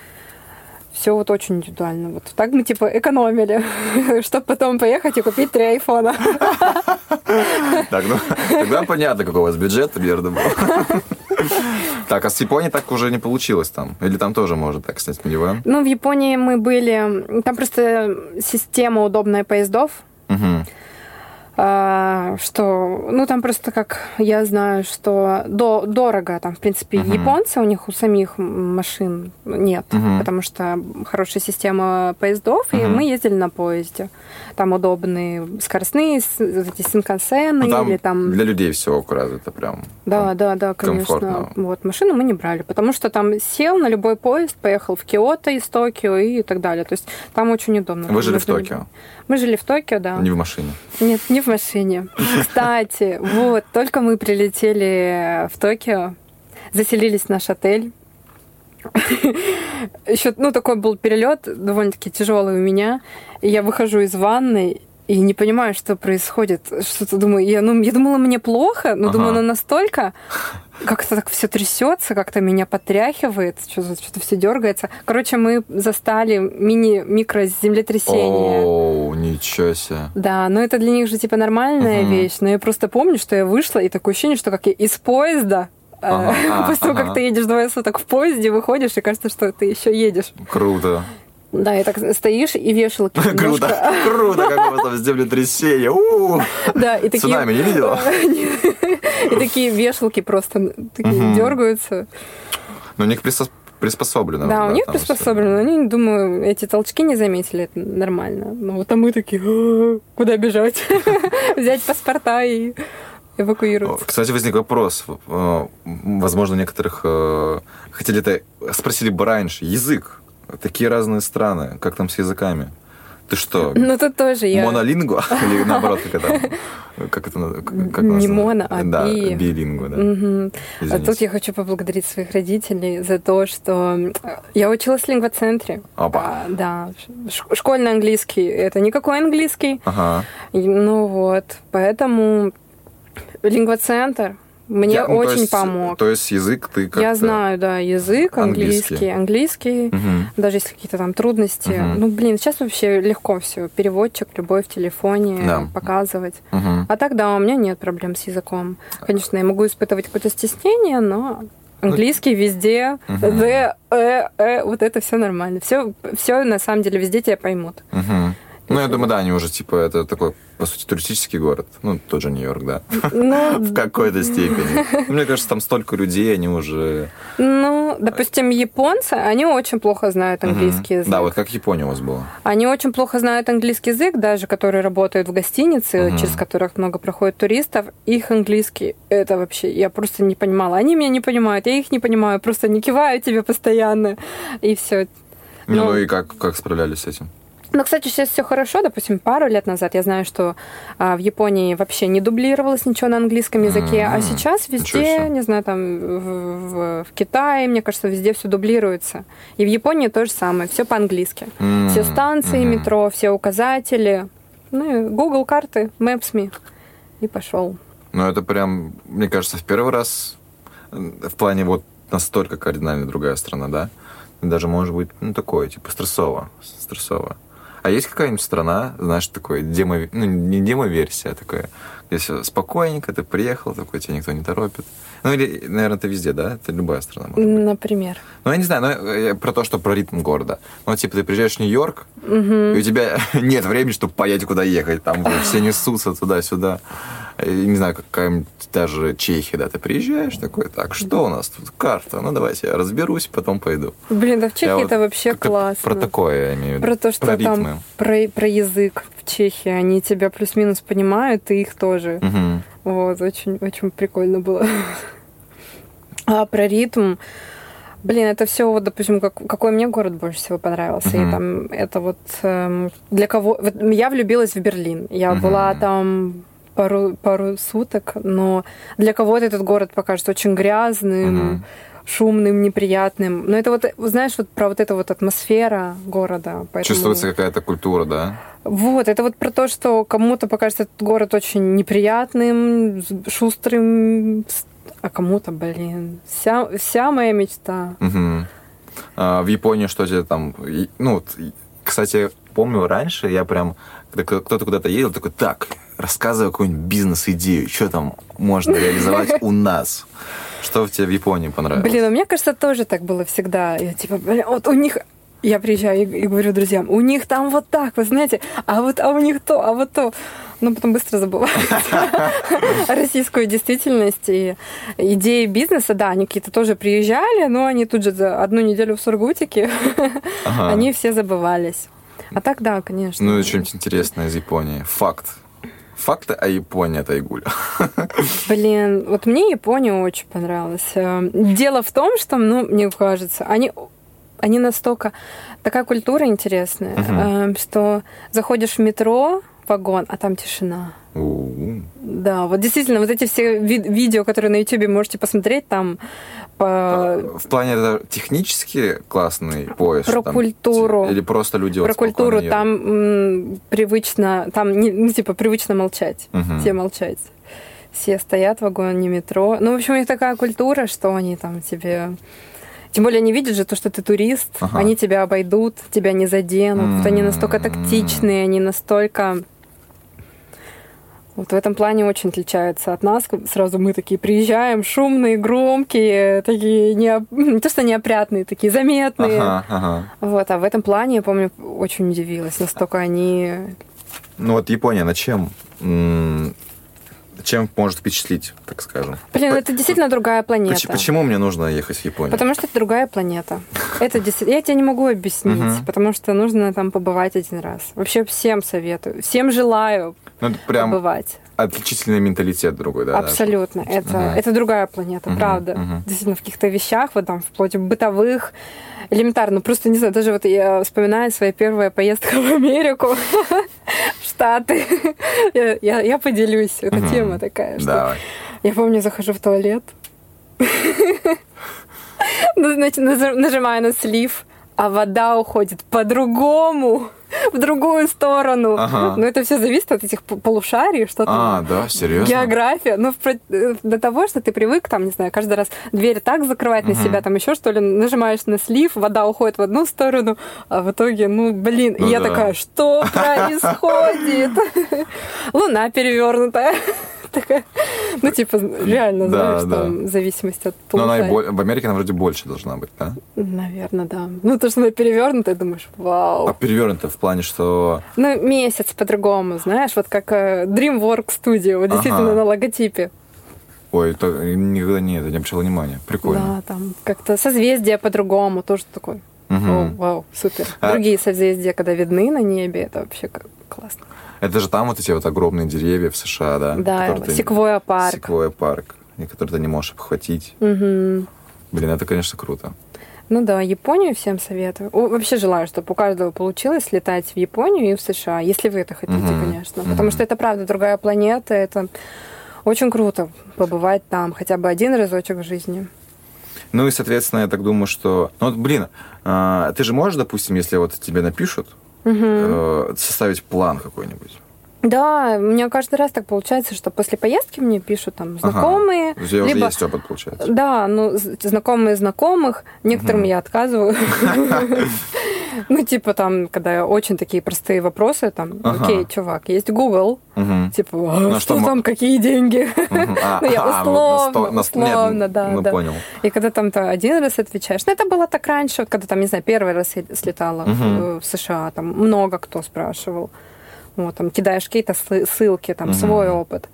все вот очень индивидуально. Вот так мы типа экономили, чтобы потом поехать и купить три айфона. Так, ну тогда понятно, какой у вас бюджет примерно был. Так, а с Японией так уже не получилось там? Или там тоже может так снять минивэн? Ну, в Японии мы были... Там просто система удобная поездов. Угу. А, что, ну, там просто как я знаю, что до, дорого там, в принципе, uh-huh. японцы, у них у самих машин нет, uh-huh. потому что хорошая система поездов, uh-huh. и мы ездили на поезде. Там удобные скоростные эти синкансены ну, или там... Для людей все аккуратно, это прям Да, да, да, конечно. Комфортно. Вот, машину мы не брали, потому что там сел на любой поезд, поехал в Киото из Токио и так далее. То есть там очень удобно. Вы жили в Токио? Мы жили в Токио, да. Не в машине? Нет, не в машине. Кстати, вот, только мы прилетели в Токио, заселились в наш отель. Еще, ну, такой был перелет довольно-таки тяжелый у меня. И я выхожу из ванной, и не понимаю, что происходит. Что-то думаю, я, ну, я думала, мне плохо, но ага. думаю, ну настолько как-то так все трясется, как-то меня потряхивает, что-то, что-то все дергается. Короче, мы застали мини-микро землетрясение. О, ничего себе. Да, но это для них же типа нормальная угу. вещь. Но я просто помню, что я вышла, и такое ощущение, что как я из поезда э, Ага, После того, как ты едешь двое суток в поезде, выходишь, и кажется, что ты еще едешь. Круто. Да, и так стоишь, и вешалки Круто, круто, как у вас там землетрясение. Да, и такие... Цунами не видела? И такие вешалки просто такие дергаются. Но у них приспособлено. Да, у них приспособлено. Они, думаю, эти толчки не заметили, это нормально. Но вот а мы такие, «А, куда бежать? Взять паспорта и эвакуироваться. Кстати, возник вопрос. Э, возможно, некоторых э, хотели это спросили бы раньше. Язык. Такие разные страны. Как там с языками? Ты что? Ну, тут тоже я... Монолингу? Или наоборот, как это? Как это как Не моно, а да, би. билингу, да. Угу. А тут я хочу поблагодарить своих родителей за то, что я училась в лингвоцентре. Опа. А, да. Школьный английский. Это никакой английский. Ага. Ну вот. Поэтому лингвоцентр мне я, ну, очень есть, помог. То есть язык ты как Я знаю, да, язык английский, английский, угу. даже если какие-то там трудности. Угу. Ну, блин, сейчас вообще легко все. Переводчик любой в телефоне да. показывать. Угу. А так, да, у меня нет проблем с языком. Конечно, я могу испытывать какое-то стеснение, но английский везде, the, э, э, вот это все нормально. Все, все на самом деле везде тебя поймут. Угу. Ну, я думаю, да, они уже, типа, это такой, по сути, туристический город. Ну, тот же Нью-Йорк, да. Ну, в какой-то степени. Ну, мне кажется, там столько людей, они уже... Ну, допустим, японцы, они очень плохо знают английский язык. Да, вот как Япония у вас была. Они очень плохо знают английский язык, даже которые работают в гостинице, через которых много проходит туристов. Их английский, это вообще, я просто не понимала. Они меня не понимают, я их не понимаю, просто не киваю тебе постоянно, и все. Ну, ну и как, как справлялись с этим? Но, кстати, сейчас все хорошо. Допустим, пару лет назад я знаю, что а, в Японии вообще не дублировалось ничего на английском языке, mm-hmm. а сейчас везде, не знаю, там в, в, в Китае, мне кажется, везде все дублируется. И в Японии то же самое, все по-английски. Mm-hmm. Все станции mm-hmm. метро, все указатели, ну Google карты, Maps.me и пошел. Ну это прям, мне кажется, в первый раз в плане вот настолько кардинально другая страна, да? Даже может быть, ну, такое, типа, стрессово. Стрессово. А есть какая-нибудь страна, знаешь, такой демо, ну, не демо-версия, а такая, Здесь спокойненько, ты приехал, такой, тебя никто не торопит. Ну, или, наверное, это везде, да? Это любая страна. Может быть. Например. Ну, я не знаю, но я про то, что про ритм города. Ну, типа, ты приезжаешь в Нью-Йорк, и у тебя нет времени, чтобы понять, куда ехать. Там все несутся туда-сюда. И, не знаю, какая-нибудь даже Чехия, да, ты приезжаешь такой, так, что у нас тут? Карта, ну, давайте я разберусь, потом пойду. Блин, да в Чехии Я это вот вообще классно. Про такое я имею в виду. Про то, что про там про, про язык в Чехии, они тебя плюс-минус понимают, ты их тоже. Мгм. Вот, очень, очень прикольно было. А про ритм, блин, это все, вот, допустим, как, какой мне город больше всего понравился. Мгм. И там это вот эм, для кого... вот я влюбилась в Берлин. Я Мгм. была там пару, пару суток, но для кого-то этот город покажется очень грязным, Мгм. шумным, неприятным. Но это вот, знаешь, вот про вот эту вот атмосфера города. Поэтому... Чувствуется какая-то культура, да? Вот, это вот про то, что кому-то покажется этот город очень неприятным, шустрым, а кому-то, блин, вся, вся моя мечта. Мгм. А, в Японии что тебе там... Ну, кстати, помню раньше, я прям, когда кто- кто-то куда-то едет, такой, так, рассказывай какую-нибудь бизнес-идею, что там можно реализовать у нас. Что в тебе в Японии понравилось? Блин, а мне кажется, тоже так было всегда. Я типа, блин, вот у них... Я приезжаю и, и говорю друзьям, у них там вот так, вы знаете, а вот а у них то, а вот то. Но потом быстро забываю российскую действительность и идеи бизнеса, да, они какие-то тоже приезжали, но они тут же за одну неделю в Сургутике, Ага. они все забывались. А так, да, конечно. Ну, и что-нибудь интересное из Японии. Факт. Факты о Японии от Айгуля. Блин, вот мне Япония очень понравилась. Э, Дело в том, что, ну, мне кажется, они, они настолько... Такая культура интересная, э, что заходишь в метро, вагон, а там тишина. У-у. Да, вот действительно, вот эти все ви- видео, которые на YouTube можете посмотреть, там по... В плане это технически классный поезд? Про там, культуру. Или просто люди Про культуру едут? там м, привычно, там, не- ну, типа, привычно молчать. Мгм. Все молчать. Все стоят в вагоне метро. Ну, в общем, у них такая культура, что они там тебе... Тем более они видят же то, что ты турист, Ага. они тебя обойдут, тебя не заденут. Вот они настолько тактичные, они настолько... Вот в этом плане очень отличаются от нас. Сразу мы такие приезжаем, шумные, громкие, такие не, не то что неопрятные, такие заметные. Ага, ага. Вот, а в этом плане, я помню, очень удивилась, настолько они... Ну вот Япония на чем? Чем может впечатлить, так скажем? Блин, это действительно другая планета. Поч- Почему мне нужно ехать в Японию? Потому что это другая планета. Это Я тебе не могу объяснить, потому что нужно там побывать один раз. Вообще всем советую. Всем желаю Ну, прям побывать. Отличительный менталитет другой, да? Абсолютно. Это, Мгм. это другая планета, Мгм, правда. мгм. Действительно, в каких-то вещах, вот там, вплоть бытовых, элементарно. Просто, не знаю, даже вот я вспоминаю свою первую поездку в Америку, в Штаты. Я- Я я поделюсь. Это Мгм. тема такая, что Давай. Я помню, захожу в туалет, нажимаю на слив, а вода уходит по-другому, в другую сторону. Ага. Но это все зависит от этих полушарий, что А, там. да, серьезно? География. Ну, э, до того, что ты привык, там, не знаю, каждый раз дверь так закрывать на Мгм. себя, там еще что ли, нажимаешь на слив, вода уходит в одну сторону, а в итоге, ну, блин, Ну я да. такая, что происходит? Луна перевернутая. Такая, ну, типа, реально, Да, знаешь, да. там зависимость от Но она и в Америке она вроде больше должна быть, да? Наверное, да. Ну, то, что она перевернутая, думаешь, вау. А перевернуто в плане, что... Ну, месяц по-другому, знаешь, вот как э, DreamWorks Studio, вот действительно Ага. на логотипе. Ой, это никогда не, это не обращал внимания. Прикольно. Да, там как-то созвездие по-другому, тоже такой. Мгм. О, вау, супер. А- Другие созвездия, когда видны на небе, это вообще классно. Это же там вот эти вот огромные деревья в США, да? Да, ты- секвоя парк. Секвойя парк, и которые ты не можешь обхватить. Мгм. Блин, это, конечно, круто. Ну да, Японию всем советую. Вообще желаю, чтобы у каждого получилось летать в Японию и в США, если вы это хотите, Мгм. конечно. Мгм. Потому что это правда другая планета, это очень круто побывать там хотя бы один разочек в жизни. Ну и, соответственно, я так думаю, что... Ну вот, блин, а, ты же можешь, допустим, если вот тебе напишут, Э, составить план какой-нибудь? Да, у меня каждый раз так получается, что после поездки мне пишут там Ага. знакомые, У тебя уже либо есть опыт, получается. Да, ну, знакомые знакомых, некоторым Мгм. я отказываю. Ну, типа там, когда очень такие простые вопросы, там, окей, чувак, есть Google, типа, а ну, что там, какие деньги? Ну, я а, условно, условно, да, ну, понял. И когда там то один раз отвечаешь, ну, это было так раньше, когда там, не знаю, первый раз слетала в США, там много кто спрашивал. Вот, там кидаешь какие-то ссылки, там, свой опыт.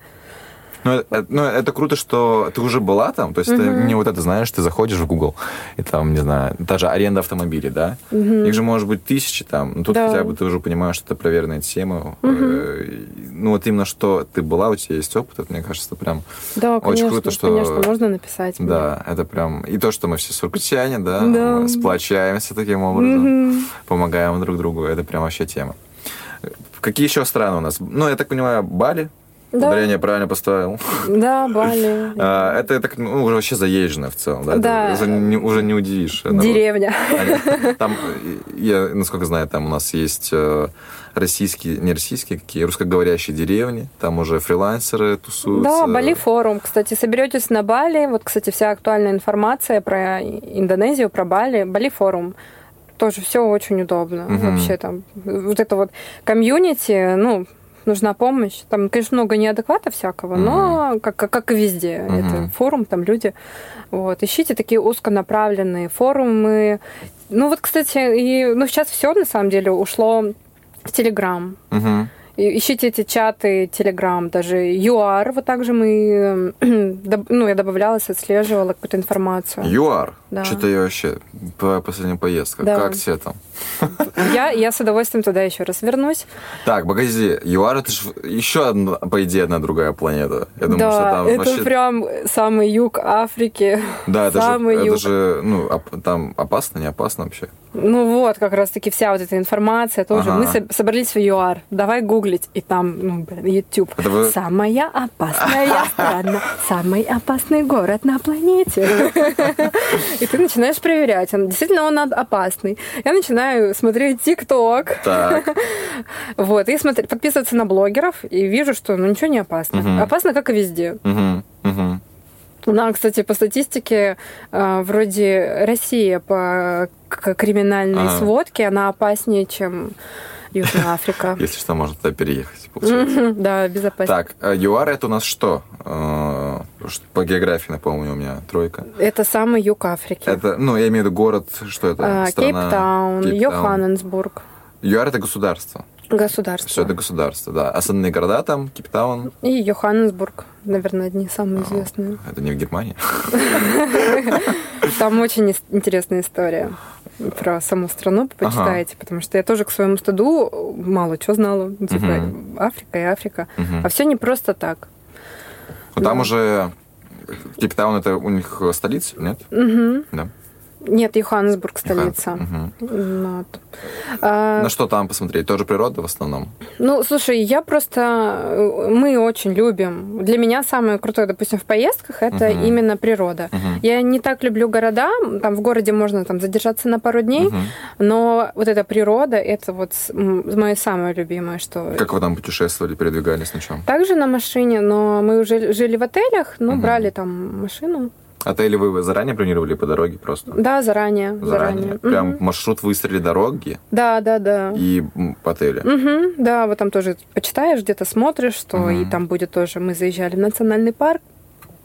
Ну, это, ну, это круто, что ты уже была там, то есть угу. ты не вот это знаешь, ты заходишь в Google, и там, не знаю, даже аренда автомобилей, да? Угу. Их же может быть тысячи там, но тут да. хотя бы ты уже понимаешь, что это проверенная тема. Угу. Ну, вот именно что ты была, у тебя есть опыт, это, мне кажется, прям да, очень конечно, круто, что... конечно, можно написать. Да, мне. это прям... И то, что мы все сургутчане, да, да. Мы сплочаемся таким образом, угу. помогаем друг другу, это прям вообще тема. Какие еще страны у нас? Ну, я так понимаю, Бали, да. Ударение правильно поставил. Да, Бали. А, это так, ну, уже вообще заезжено в целом, да? Да. уже, не, уже не удивишь. Деревня. Там, я, насколько знаю, там у нас есть э, российские, не российские, какие, русскоговорящие деревни, там уже фрилансеры тусуются. Да, Бали форум. Кстати, соберетесь на Бали, вот, кстати, вся актуальная информация про Индонезию, про Бали, Бали форум тоже все очень удобно. Угу. Вообще там вот это вот комьюнити, ну, нужна помощь. Там, конечно, много неадеквата всякого, mm-hmm. но как, как, как и везде. Mm-hmm. Это форум, там люди. Вот. Ищите такие узконаправленные форумы. Ну вот, кстати, и, ну сейчас все на самом деле ушло в Телеграм. Mm-hmm. Ищите эти чаты, Телеграм, даже ЮАР, вот также мы, ну, я добавлялась, отслеживала какую-то информацию. ЮАР? Да. Что-то я вообще, твоя последняя поездка, да. как все там? Я, я с удовольствием туда еще раз вернусь. Так, погоди, ЮАР это же еще, одна, по идее, одна другая планета. Я думаю, да, что там это вообще... прям самый юг Африки. Да, это, самый же, юг. это же, ну, там опасно, не опасно вообще? Ну вот, как раз-таки вся вот эта информация тоже. Ага. Мы собрались в ЮАР, давай гуглить, и там, ну, блин, YouTube. Вы... Самая опасная страна, самый опасный город на планете. И ты начинаешь проверять, действительно он опасный. Я начинаю смотреть. Так. Вот, и подписываться на блогеров, и вижу, что ну ничего не опасно. Опасно, как и везде. Да, кстати, по статистике, э, вроде Россия по криминальной сводке, она опаснее, чем Южная Африка. Если что, можно туда переехать, Да, безопасно. Так, а ЮАР это у нас что? Э, по географии, напомню, у меня тройка. Это самый юг Африки. Это, ну, я имею в виду город, что это? А, Кейптаун, Йоханнесбург. ЮАР это государство. Государство. Все это государство, да. Основные города там, Кейптаун. И Йоханнесбург, наверное, одни самые известные. Это не в Германии? Там очень интересная история про саму страну почитаете, потому что я тоже к своему стыду мало чего знала. Типа Африка и Африка. А все не просто так. Ну, там уже Кейптаун это у них столица, нет? Да. Нет, Йоханнесбург столица. Угу. Вот. А, На что там посмотреть? Тоже природа в основном? Ну, слушай, я просто... Мы очень любим. Для меня самое крутое, допустим, в поездках, это угу. именно природа. Угу. Я не так люблю города. Там в городе можно там задержаться на пару дней, угу. но вот эта природа, это вот мое самое любимое, что... Как вы там путешествовали, передвигались на чем? Также на машине, но мы уже жили в отелях, но угу. брали там машину. Отели вы заранее бронировали по дороге просто? Да, заранее. Заранее. заранее. Прям угу. маршрут выстроили дороги? Да, да, да. И по отелю? Угу, да, вот там тоже почитаешь, где-то смотришь, что угу. и там будет тоже. Мы заезжали в национальный парк,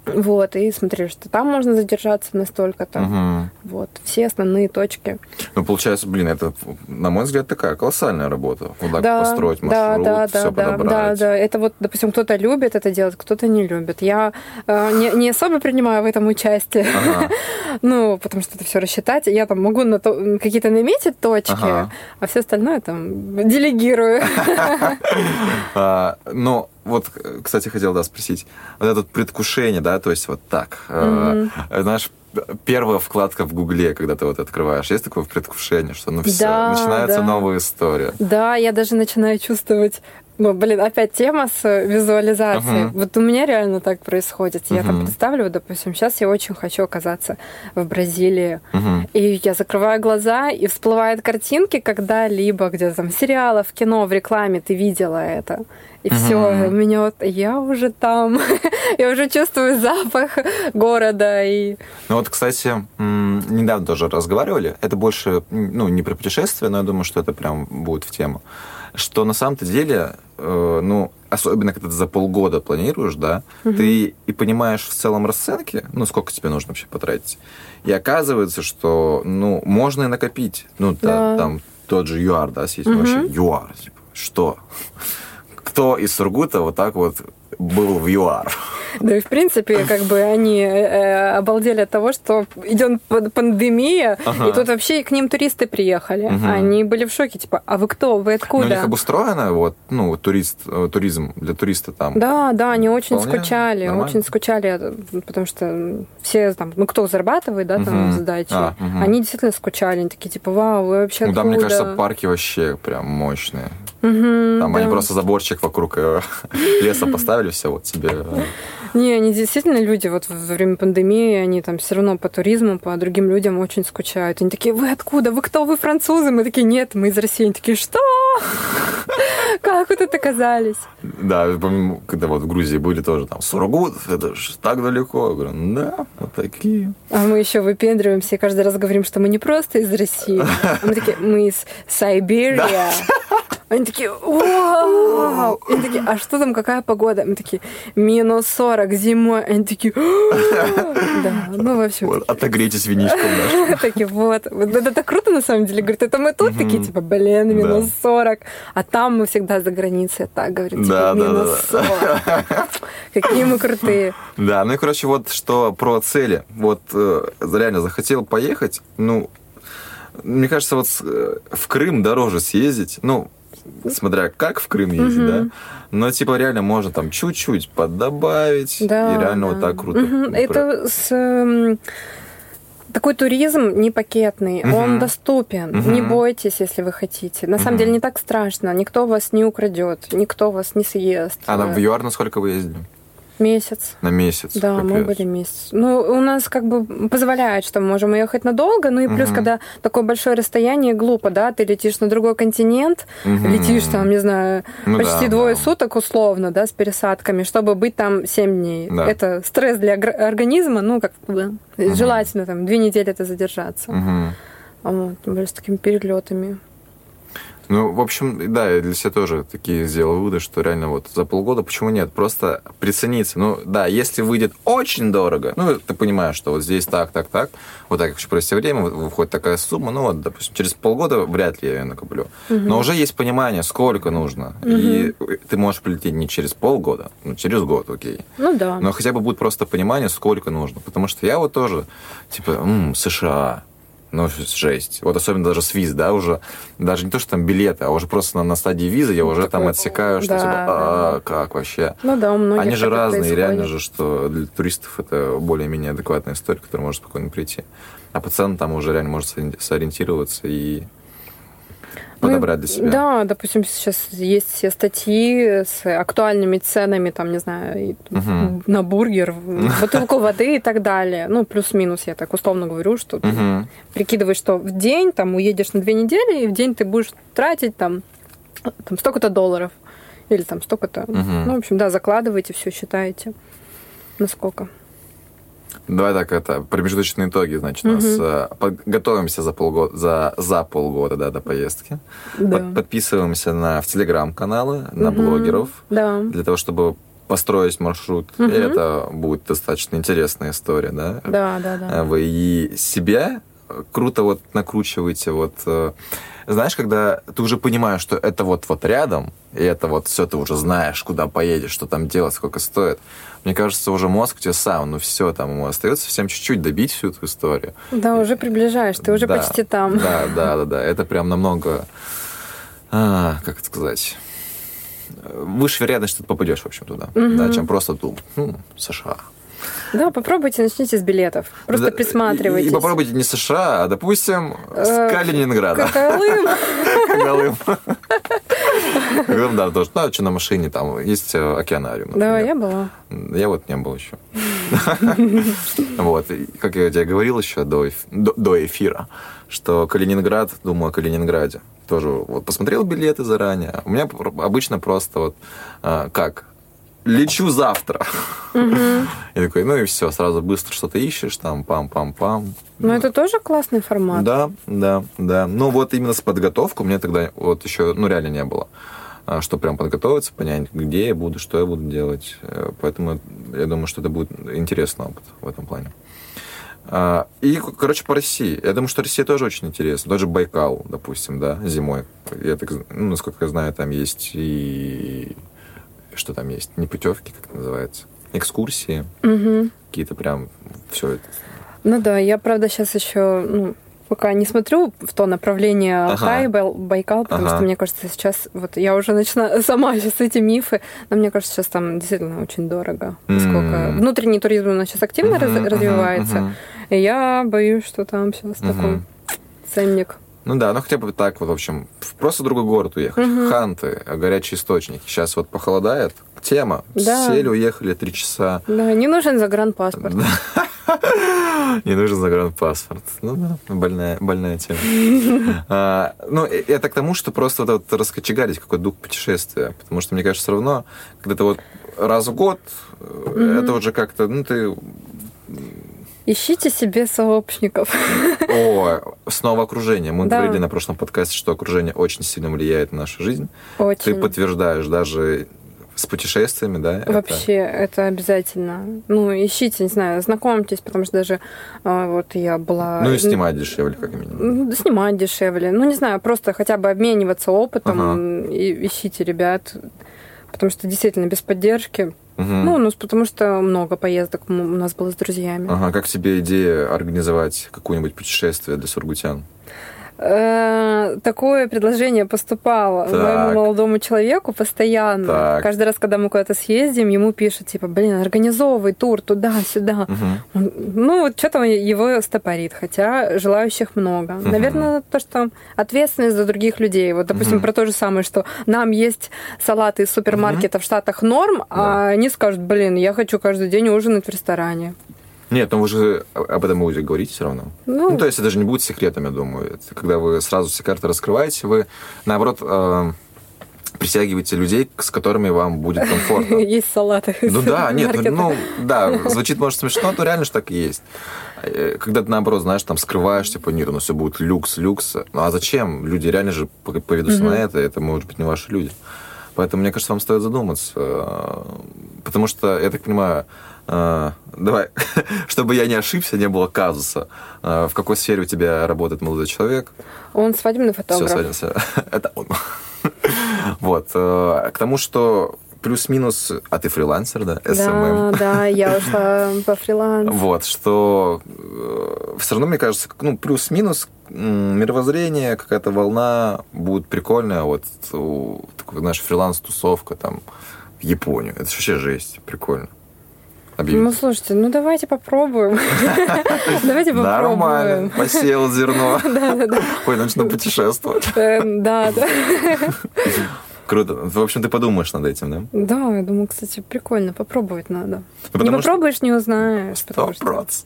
вот, и смотри, что там можно задержаться настолько-то. Угу. Вот, все основные точки. Ну, получается, блин, это, на мой взгляд, такая колоссальная работа. Вот так да, построить маршрут, да, да, все да, подобрать. Да, да, это вот, допустим, кто-то любит это делать, кто-то не любит. Я э, не, не особо принимаю в этом участие. Ага. ну, потому что это все рассчитать. Я там могу на то, какие-то наметить точки, ага. а все остальное там делегирую. А, ну, вот, кстати, хотел, да, спросить. Вот это предвкушение, да, то есть вот так. Mm-hmm. Э, знаешь, первая вкладка в Гугле, когда ты вот открываешь, есть такое предвкушение, что ну все, да, начинается да. новая история. Да, я даже начинаю чувствовать Ну, блин, опять тема с визуализацией. Uh-huh. Вот у меня реально так происходит. Я uh-huh. там представлю, допустим, сейчас я очень хочу оказаться в Бразилии. Uh-huh. И я закрываю глаза, и всплывают картинки, когда-либо где-то там в сериалах, в кино, в рекламе ты видела это. И uh-huh. все, у меня вот я уже там, я уже чувствую запах города. И... Ну вот, кстати, недавно тоже разговаривали. Это больше, ну, не про путешествие, но я думаю, что это прям будет в тему что на самом-то деле, э, ну, особенно когда ты за полгода планируешь, да, угу. ты и понимаешь в целом расценки, ну, сколько тебе нужно вообще потратить. И оказывается, что, ну, можно и накопить. Ну, да. там тот же ЮАР, да, есть угу. вообще ЮАР, типа, что? Кто из Сургута вот так вот был в ЮАР? Да и в принципе, как бы они э, э, обалдели от того, что идет пандемия, ага. и тут вообще к ним туристы приехали. Угу. Они были в шоке, типа, а вы кто, вы откуда? Ну, у них обустроено, вот, ну, турист, э, туризм для туриста там. Да, да, они очень Вполне скучали, нормально. очень скучали, потому что все там, ну, кто зарабатывает, да, там, угу. сдачи, а, угу. они действительно скучали, они такие, типа, вау, вы вообще Ну, да, мне кажется, парки вообще прям мощные. Угу, Там да. они просто заборчик вокруг леса поставили, все, вот тебе не, они действительно люди вот во время пандемии, они там все равно по туризму, по другим людям очень скучают. Они такие, вы откуда? Вы кто? Вы французы? Мы такие, нет, мы из России. Они такие, что? Как вы тут оказались? Да, помню, когда вот в Грузии были тоже там Сургут, это же так далеко. Я говорю, да, вот такие. А мы еще выпендриваемся и каждый раз говорим, что мы не просто из России. А мы такие, мы из Сибирия. Они такие, вау! Они такие, а что там, какая погода? Мы такие, минус 40 зимой. Они такие, да, ну, в общем. Вот, отогрейтесь винишком наш. Такие, вот. Это так круто, на самом деле. Говорит, это мы тут такие, типа, блин, минус 40. А там мы всегда за границей. Так, говорит, типа, минус 40. Какие мы крутые. Да, ну и, короче, вот что про цели. Вот э, реально захотел поехать, ну, мне кажется, вот э, в Крым дороже съездить. Ну, смотря как в Крым ездить, угу. да. Но типа реально можно там чуть-чуть поддобавить. Да, и реально да. вот так круто. Угу. Это с эм, такой туризм не пакетный, угу. он доступен. Угу. Не бойтесь, если вы хотите. На угу. самом деле не так страшно. Никто вас не украдет, никто вас не съест. А на в ЮАР на сколько вы ездили? Месяц. На месяц. Да, Капец. мы были месяц. Ну, у нас как бы позволяет, что мы можем ехать надолго, ну и плюс, угу. когда такое большое расстояние, глупо, да, ты летишь на другой континент, угу. летишь там, не знаю, ну, почти да, двое да. суток условно, да, с пересадками, чтобы быть там 7 дней. Да. Это стресс для организма, ну, как бы, угу. желательно там две недели это задержаться. Угу. Вот, более с такими перелетами. Ну, в общем, да, я для себя тоже такие сделал выводы, что реально вот за полгода, почему нет, просто прицениться. Ну, да, если выйдет очень дорого, ну, ты понимаешь, что вот здесь так, так, так, вот так, еще провести время, выходит такая сумма, ну, вот, допустим, через полгода вряд ли я ее накоплю. Угу. Но уже есть понимание, сколько нужно. Угу. И ты можешь прилететь не через полгода, но через год, окей. Ну, да. Но хотя бы будет просто понимание, сколько нужно. Потому что я вот тоже, типа, м-м, США, ну, жесть. Вот особенно даже с виз, да, уже даже не то, что там билеты, а уже просто на, на стадии визы я уже Такой, там отсекаю, что да, типа, а, да. как вообще? Ну да, у многих Они же разные, реально же, что для туристов это более-менее адекватная история, которая может спокойно прийти. А пацан там уже реально может сориентироваться и подобрать для себя. Да, допустим, сейчас есть все статьи с актуальными ценами, там, не знаю, угу. на бургер, бутылку воды и так далее. Ну, плюс-минус, я так условно говорю, что ты прикидываешь, что в день там уедешь на две недели, и в день ты будешь тратить там, там столько-то долларов. Или там столько-то. Ну, в общем, да, закладываете, все считаете. Насколько. Давай так, это промежуточные итоги, значит, угу. у нас э, готовимся за полгода, за, за полгода да, до поездки. Да. Под, подписываемся на, в телеграм-каналы, на угу. блогеров. Да. Для того, чтобы построить маршрут. Угу. И это будет достаточно интересная история, да? Да, да, да. Вы и себя круто вот накручиваете, вот э, знаешь, когда ты уже понимаешь, что это вот вот рядом, и это вот все ты уже знаешь, куда поедешь, что там делать, сколько стоит. Мне кажется, уже мозг тебе сам, ну все, там ему остается всем чуть-чуть добить всю эту историю. Да, уже приближаешь, ты уже да, почти там. Да, да, да, да. Это прям намного, а, как это сказать, выше вероятность, что ты попадешь, в общем, туда, угу. да, чем просто думать, ну, США. Да, попробуйте, начните с билетов. Просто да, присматривайтесь. И, и попробуйте не США, а, допустим, с э, Калининграда. Когалым. Когалым. Да, тоже. Ну, что на машине, там есть э, океанариум. Да, я была. Я вот не был еще. Вот, как я тебе говорил еще до эфира, что Калининград, думаю о Калининграде. Тоже вот посмотрел билеты заранее. У меня обычно просто вот а, как лечу завтра. Угу. И такой, ну и все, сразу быстро что-то ищешь, там, пам-пам-пам. Ну, это тоже классный формат. Да, да, да. Ну, вот именно с подготовкой у меня тогда вот еще, ну, реально не было. А, что прям подготовиться, понять, где я буду, что я буду делать. Э, поэтому я думаю, что это будет интересный опыт в этом плане. А, и, короче, по России. Я думаю, что Россия тоже очень интересна. Даже Байкал, допустим, да, зимой. Я так, ну, насколько я знаю, там есть и что там есть, не путевки, как это называется, экскурсии, угу. какие-то прям все это. Ну да, я правда сейчас еще ну, пока не смотрю в то направление Алтай, ага. Байкал, потому ага. что мне кажется сейчас вот я уже начинаю сама сейчас эти мифы, но мне кажется сейчас там действительно очень дорого, поскольку mm. внутренний туризм у нас сейчас активно mm-hmm, раз, развивается, mm-hmm. и я боюсь, что там сейчас mm-hmm. такой ценник. Ну да, ну хотя бы так вот, в общем, просто в другой город уехать. Угу. Ханты, горячий источник. Сейчас вот похолодает. Тема. Да. Сели, уехали три часа. Да, не нужен загранпаспорт. Не нужен загранпаспорт. Ну да, больная, больная тема. а, ну, это к тому, что просто вот, вот раскочегарить какой дух путешествия. Потому что, мне кажется, все равно, когда ты вот раз в год, mm это уже как-то, ну, ты Ищите себе сообщников. О, снова окружение. Мы да. говорили на прошлом подкасте, что окружение очень сильно влияет на нашу жизнь. Очень. Ты подтверждаешь даже с путешествиями, да? Вообще, это, это обязательно. Ну, ищите, не знаю, знакомьтесь, потому что даже а, вот я была... Ну и снимать дешевле, как минимум. Снимать дешевле. Ну, не знаю, просто хотя бы обмениваться опытом. Ага. И ищите ребят, потому что действительно без поддержки Угу. Ну, ну, потому что много поездок у нас было с друзьями. Ага, как тебе идея организовать какое-нибудь путешествие для сургутян? Э, такое предложение поступало так. моему молодому человеку постоянно. Так. Каждый раз, когда мы куда-то съездим, ему пишут, типа, блин, организовывай тур туда-сюда. Угу. Ну, вот что-то его стопорит, хотя желающих много. Угу. Наверное, то, что ответственность за других людей. Вот, допустим, угу. про то же самое, что нам есть салаты из супермаркета угу. в Штатах норм, да. а они скажут, блин, я хочу каждый день ужинать в ресторане. Нет, но вы же об этом будете говорить все равно. Ну, ну, то есть это же не будет секретом, я думаю. Это когда вы сразу все карты раскрываете, вы, наоборот, э, притягиваете людей, с которыми вам будет комфортно. Есть салаты. Ну да, нет, ну да, звучит, может, смешно, но реально же так и есть. Э, когда ты, наоборот, знаешь, там скрываешь, типа, нет, ну все будет люкс, люкс. Ну а зачем? Люди реально же поведутся на это, это, может быть, не ваши люди. Поэтому, мне кажется, вам стоит задуматься. Э, потому что, я так понимаю, э, давай, чтобы я не ошибся, не было казуса. Э, в какой сфере у тебя работает молодой человек? Он свадебный фотограф. Все, свадебный, это он. Вот. К тому, что плюс-минус, а ты фрилансер, да? SMM. Да, да, я ушла по фрилансу. Вот, что все равно, мне кажется, ну, плюс-минус мировоззрение, какая-то волна будет прикольная. Вот такой, знаешь, фриланс-тусовка там в Японию. Это вообще жесть, прикольно. Объявить. Ну, слушайте, ну давайте попробуем. Давайте попробуем. Нормально, посеял зерно. Ой, начну путешествовать. Э, да, да. Круто. В общем, ты подумаешь над этим, да? Да, я думаю, кстати, прикольно. Попробовать надо. Ну, не попробуешь, что... не узнаешь. Сто процентов.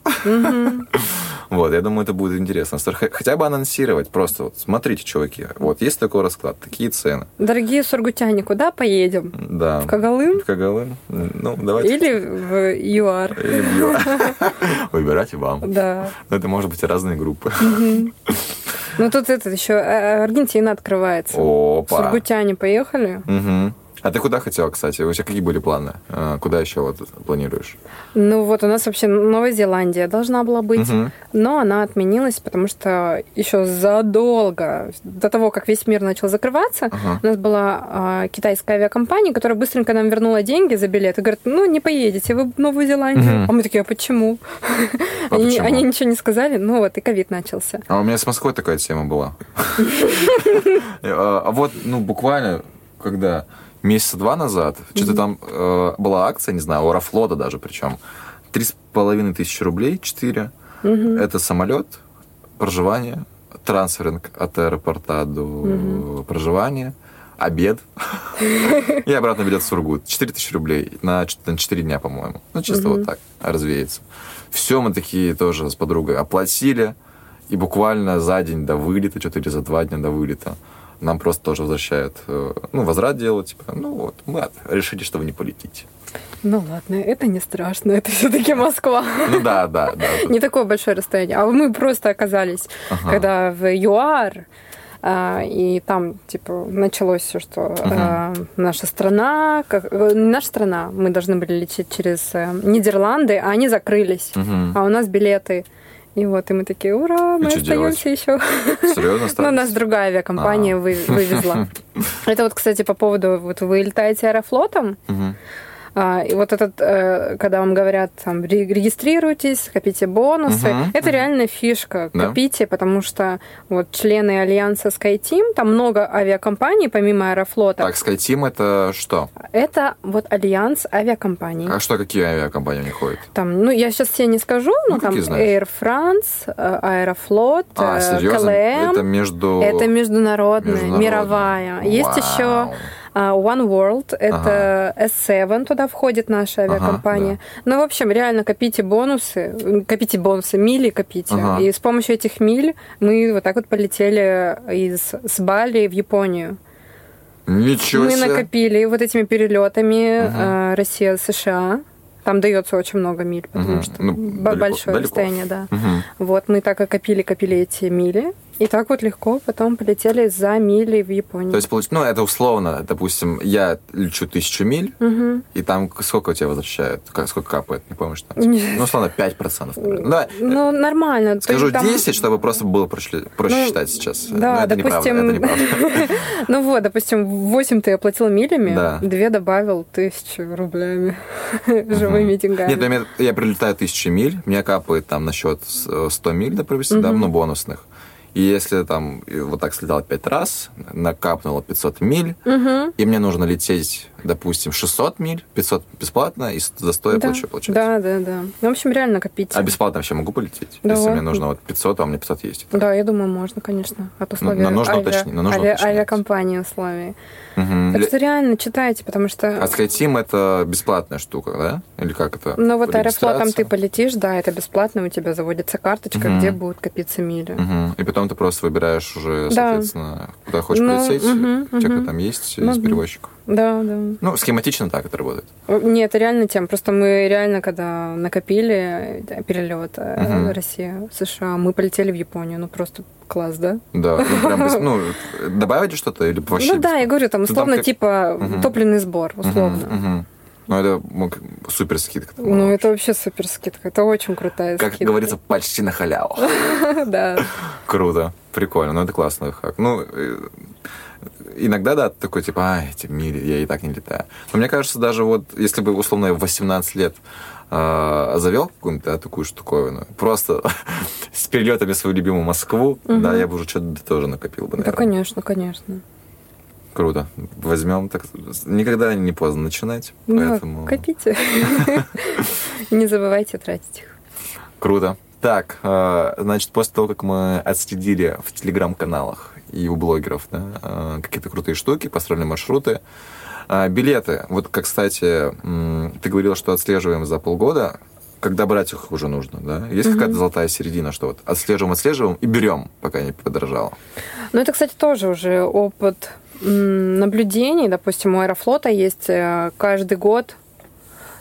Вот, я думаю, это будет интересно. Хотя бы анонсировать. Просто вот, смотрите, чуваки, вот есть такой расклад, такие цены. Дорогие сургутяне, куда поедем? Да. В Кагалым? В Кагалым. Ну, давайте. Или в ЮАР. Или в ЮАР. Выбирайте вам. Да. Но это может быть разные группы. Ну, тут это еще э, Аргентина открывается. Опа. Сургутяне поехали. Угу. А ты куда хотела, кстати? У тебя какие были планы? А, куда еще вот планируешь? Ну вот у нас вообще Новая Зеландия должна была быть, угу. но она отменилась, потому что еще задолго до того, как весь мир начал закрываться, угу. у нас была а, китайская авиакомпания, которая быстренько нам вернула деньги за билет и говорит, ну не поедете вы в Новую Зеландию. Угу. А мы такие, а почему? А они, почему? они ничего не сказали, ну вот и ковид начался. А у меня с Москвой такая тема была. А вот, ну буквально, когда месяца два назад. Mm-hmm. Что-то там э, была акция, не знаю, у Аэрофлота даже причем. Три с половиной тысячи рублей, четыре. Mm-hmm. Это самолет, проживание, трансферинг от аэропорта до mm-hmm. проживания. обед и обратно билет в Сургут. 4 тысячи рублей на 4 дня, по-моему. Ну, чисто вот так развеется. Все мы такие тоже с подругой оплатили, и буквально за день до вылета, что-то или за два дня до вылета, нам просто тоже возвращают, э, ну, возврат делают, типа, ну вот, мы решили, что вы не полетите. Ну ладно, это не страшно, это все-таки Москва. Ну да, да, да. Не такое большое расстояние. А мы просто оказались, когда в ЮАР, а, и там, типа, началось все, что uh наша страна, как, э, наша страна, мы должны были лететь через Нидерланды, а они закрылись, uh а у нас билеты. И вот, и мы такие, ура, мы и остаемся еще. Серьезно Ну, нас другая авиакомпания вывезла. Это вот, кстати, по поводу, вот вы летаете аэрофлотом, а, и вот этот, э, когда вам говорят, там, регистрируйтесь, копите бонусы, угу, это угу. реально фишка. Копите, да. потому что вот члены альянса SkyTeam, там много авиакомпаний, помимо Аэрофлота. Так, SkyTeam это что? Это вот альянс авиакомпаний. А что, какие авиакомпании у них ходят? Там, ну, я сейчас все не скажу, но ну, там Air France, э, Аэрофлот, а, KLM. Это между... Это международная, международная. мировая. Вау. Есть еще а, One World, это ага. S7, туда входит наша авиакомпания. Ага, да. Ну, в общем, реально копите бонусы, копите бонусы, мили копите. Ага. И с помощью этих миль мы вот так вот полетели из, с Бали в Японию. Ничего себе. Мы накопили вот этими перелетами ага. Россия-США. Там дается очень много миль, потому угу. что ну, большое далеко. расстояние, да. Угу. Вот мы так и копили, копили эти мили. И так вот легко потом полетели за мили в Японию. То есть, ну, это условно, допустим, я лечу тысячу миль, угу. и там сколько у тебя возвращают? Сколько капает? Не помню, что Ну, условно, 5%. Например. Ну, ну, нормально. Скажу там... 10, чтобы просто было проще, проще ну, считать сейчас. Да, Но это допустим... Неправда, это неправда. ну вот, допустим, 8 ты оплатил милями, да. 2 добавил тысячу рублями живыми деньгами. Нет, я прилетаю тысячу миль, мне капает там на счет 100 миль, допустим, да, ну, бонусных. И если там вот так слетал пять раз, накапнуло 500 миль, угу. и мне нужно лететь допустим, 600 миль, 500 бесплатно, и за 100 я да. плачу, получается. Да, да, да. Ну, в общем, реально копить. А бесплатно вообще могу полететь? Да. Если мне нужно вот 500, а у меня 500 есть. Да, я думаю, можно, конечно. От условий но, но нужно авиа... уточнить. Но нужно авиа... авиакомпании условий. Угу. Так что реально читайте, потому что... А SkyTeam это бесплатная штука, да? Или как это? Ну вот аэрофлотом ты полетишь, да, это бесплатно, у тебя заводится карточка, угу. где будут копиться мили. Угу. И потом ты просто выбираешь уже, соответственно, да. куда хочешь ну, полететь, угу, у тебя угу. там есть ну, из перевозчиков. Да, да. Ну, схематично так это работает. Нет, это реально тем. Просто мы реально, когда накопили перелет угу. Россия, США, мы полетели в Японию. Ну, просто класс, да? Да, ну, прям, ну, добавить что-то или вообще? Ну, да, я говорю, там, условно, там как... типа, угу. топливный сбор, условно. Угу, угу. Ну, это супер скидка. Ну, это вообще супер скидка. Это очень крутая как скидка. Как говорится, почти на халяву. Да. Круто. Прикольно. Ну, это классный хак. Ну, э, иногда, да, такой, типа, а, эти мили, я и так не летаю. Но мне кажется, даже вот, если бы, условно, я в 18 лет э, завел какую-нибудь да, такую штуковину, просто с перелетами в свою любимую Москву, угу. да, я бы уже что-то тоже накопил бы, наверное. Да, конечно, конечно. Круто. Возьмем так. Никогда не поздно начинать. Ну, поэтому... копите. Не забывайте тратить их. Круто. Так, э, значит, после того, как мы отследили в телеграм-каналах и у блогеров да, э, какие-то крутые штуки, построили маршруты, э, билеты. Вот, как, кстати, ты говорил, что отслеживаем за полгода. Когда брать их уже нужно, да? Есть угу. какая-то золотая середина, что вот отслеживаем, отслеживаем и берем, пока не подорожало. Ну, это, кстати, тоже уже опыт наблюдений. Допустим, у Аэрофлота есть каждый год,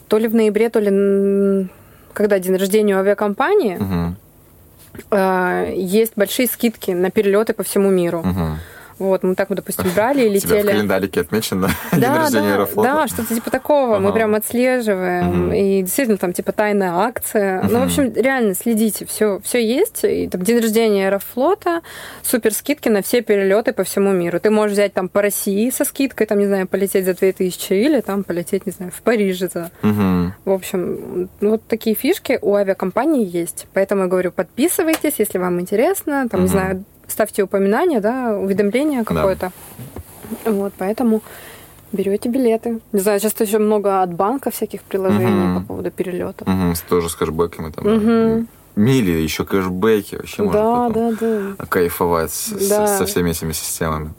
то ли в ноябре, то ли когда день рождения у авиакомпании, угу. Есть большие скидки на перелеты по всему миру. Угу. Вот, мы так, мы, допустим, брали и летели. Тебя в календарике отмечено да, день рождения да, Аэрофлота? Да, что-то типа такого. Ага. Мы прям отслеживаем. Угу. И действительно там типа тайная акция. Угу. Ну, в общем, реально следите. Все, все есть. И там день рождения Аэрофлота, супер скидки на все перелеты по всему миру. Ты можешь взять там по России со скидкой, там, не знаю, полететь за 2000 или там полететь, не знаю, в Париже за... Угу. В общем, вот такие фишки у авиакомпании есть. Поэтому я говорю, подписывайтесь, если вам интересно. Там, угу. не знаю, ставьте упоминание, да, уведомление какое-то. Да. Вот, поэтому берете билеты. Не знаю, сейчас еще много от банка всяких приложений угу. по поводу перелета. Угу, тоже с кэшбэками там. Угу. Мили, еще кэшбэки, вообще да, можно да, да. кайфовать да. С, со всеми этими системами.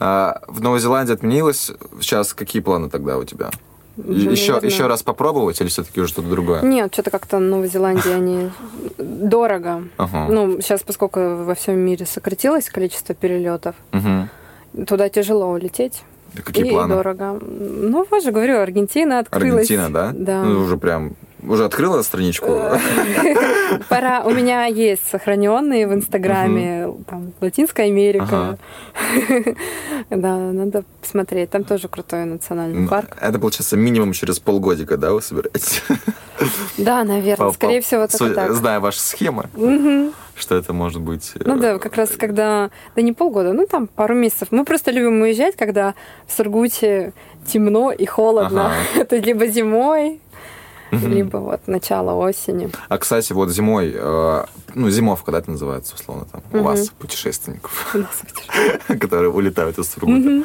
А, в Новой Зеландии отменилось. Сейчас какие планы тогда у тебя? Еще, еще раз попробовать или все-таки уже что-то другое? Нет, что-то как-то в Новой Зеландии они дорого. Ага. Ну, сейчас, поскольку во всем мире сократилось количество перелетов, угу. туда тяжело улететь. Да какие и планы? дорого. Ну, вот же говорю, Аргентина открылась. Аргентина, да? Да. Ну, уже прям уже открыла страничку? Пора. У меня есть сохраненные в Инстаграме, там, Латинская Америка. Да, надо посмотреть. Там тоже крутой национальный парк. Это, получается, минимум через полгодика, да, вы собираетесь? Да, наверное. Скорее всего, только так. Зная ваши схемы, что это может быть... Ну да, как раз когда... Да не полгода, ну там пару месяцев. Мы просто любим уезжать, когда в Сургуте темно и холодно. Это либо зимой, либо вот начало осени. А, кстати, вот зимой, э, ну, зимовка, да, это называется, условно, там, у вас, путешественников, которые улетают из Сургута.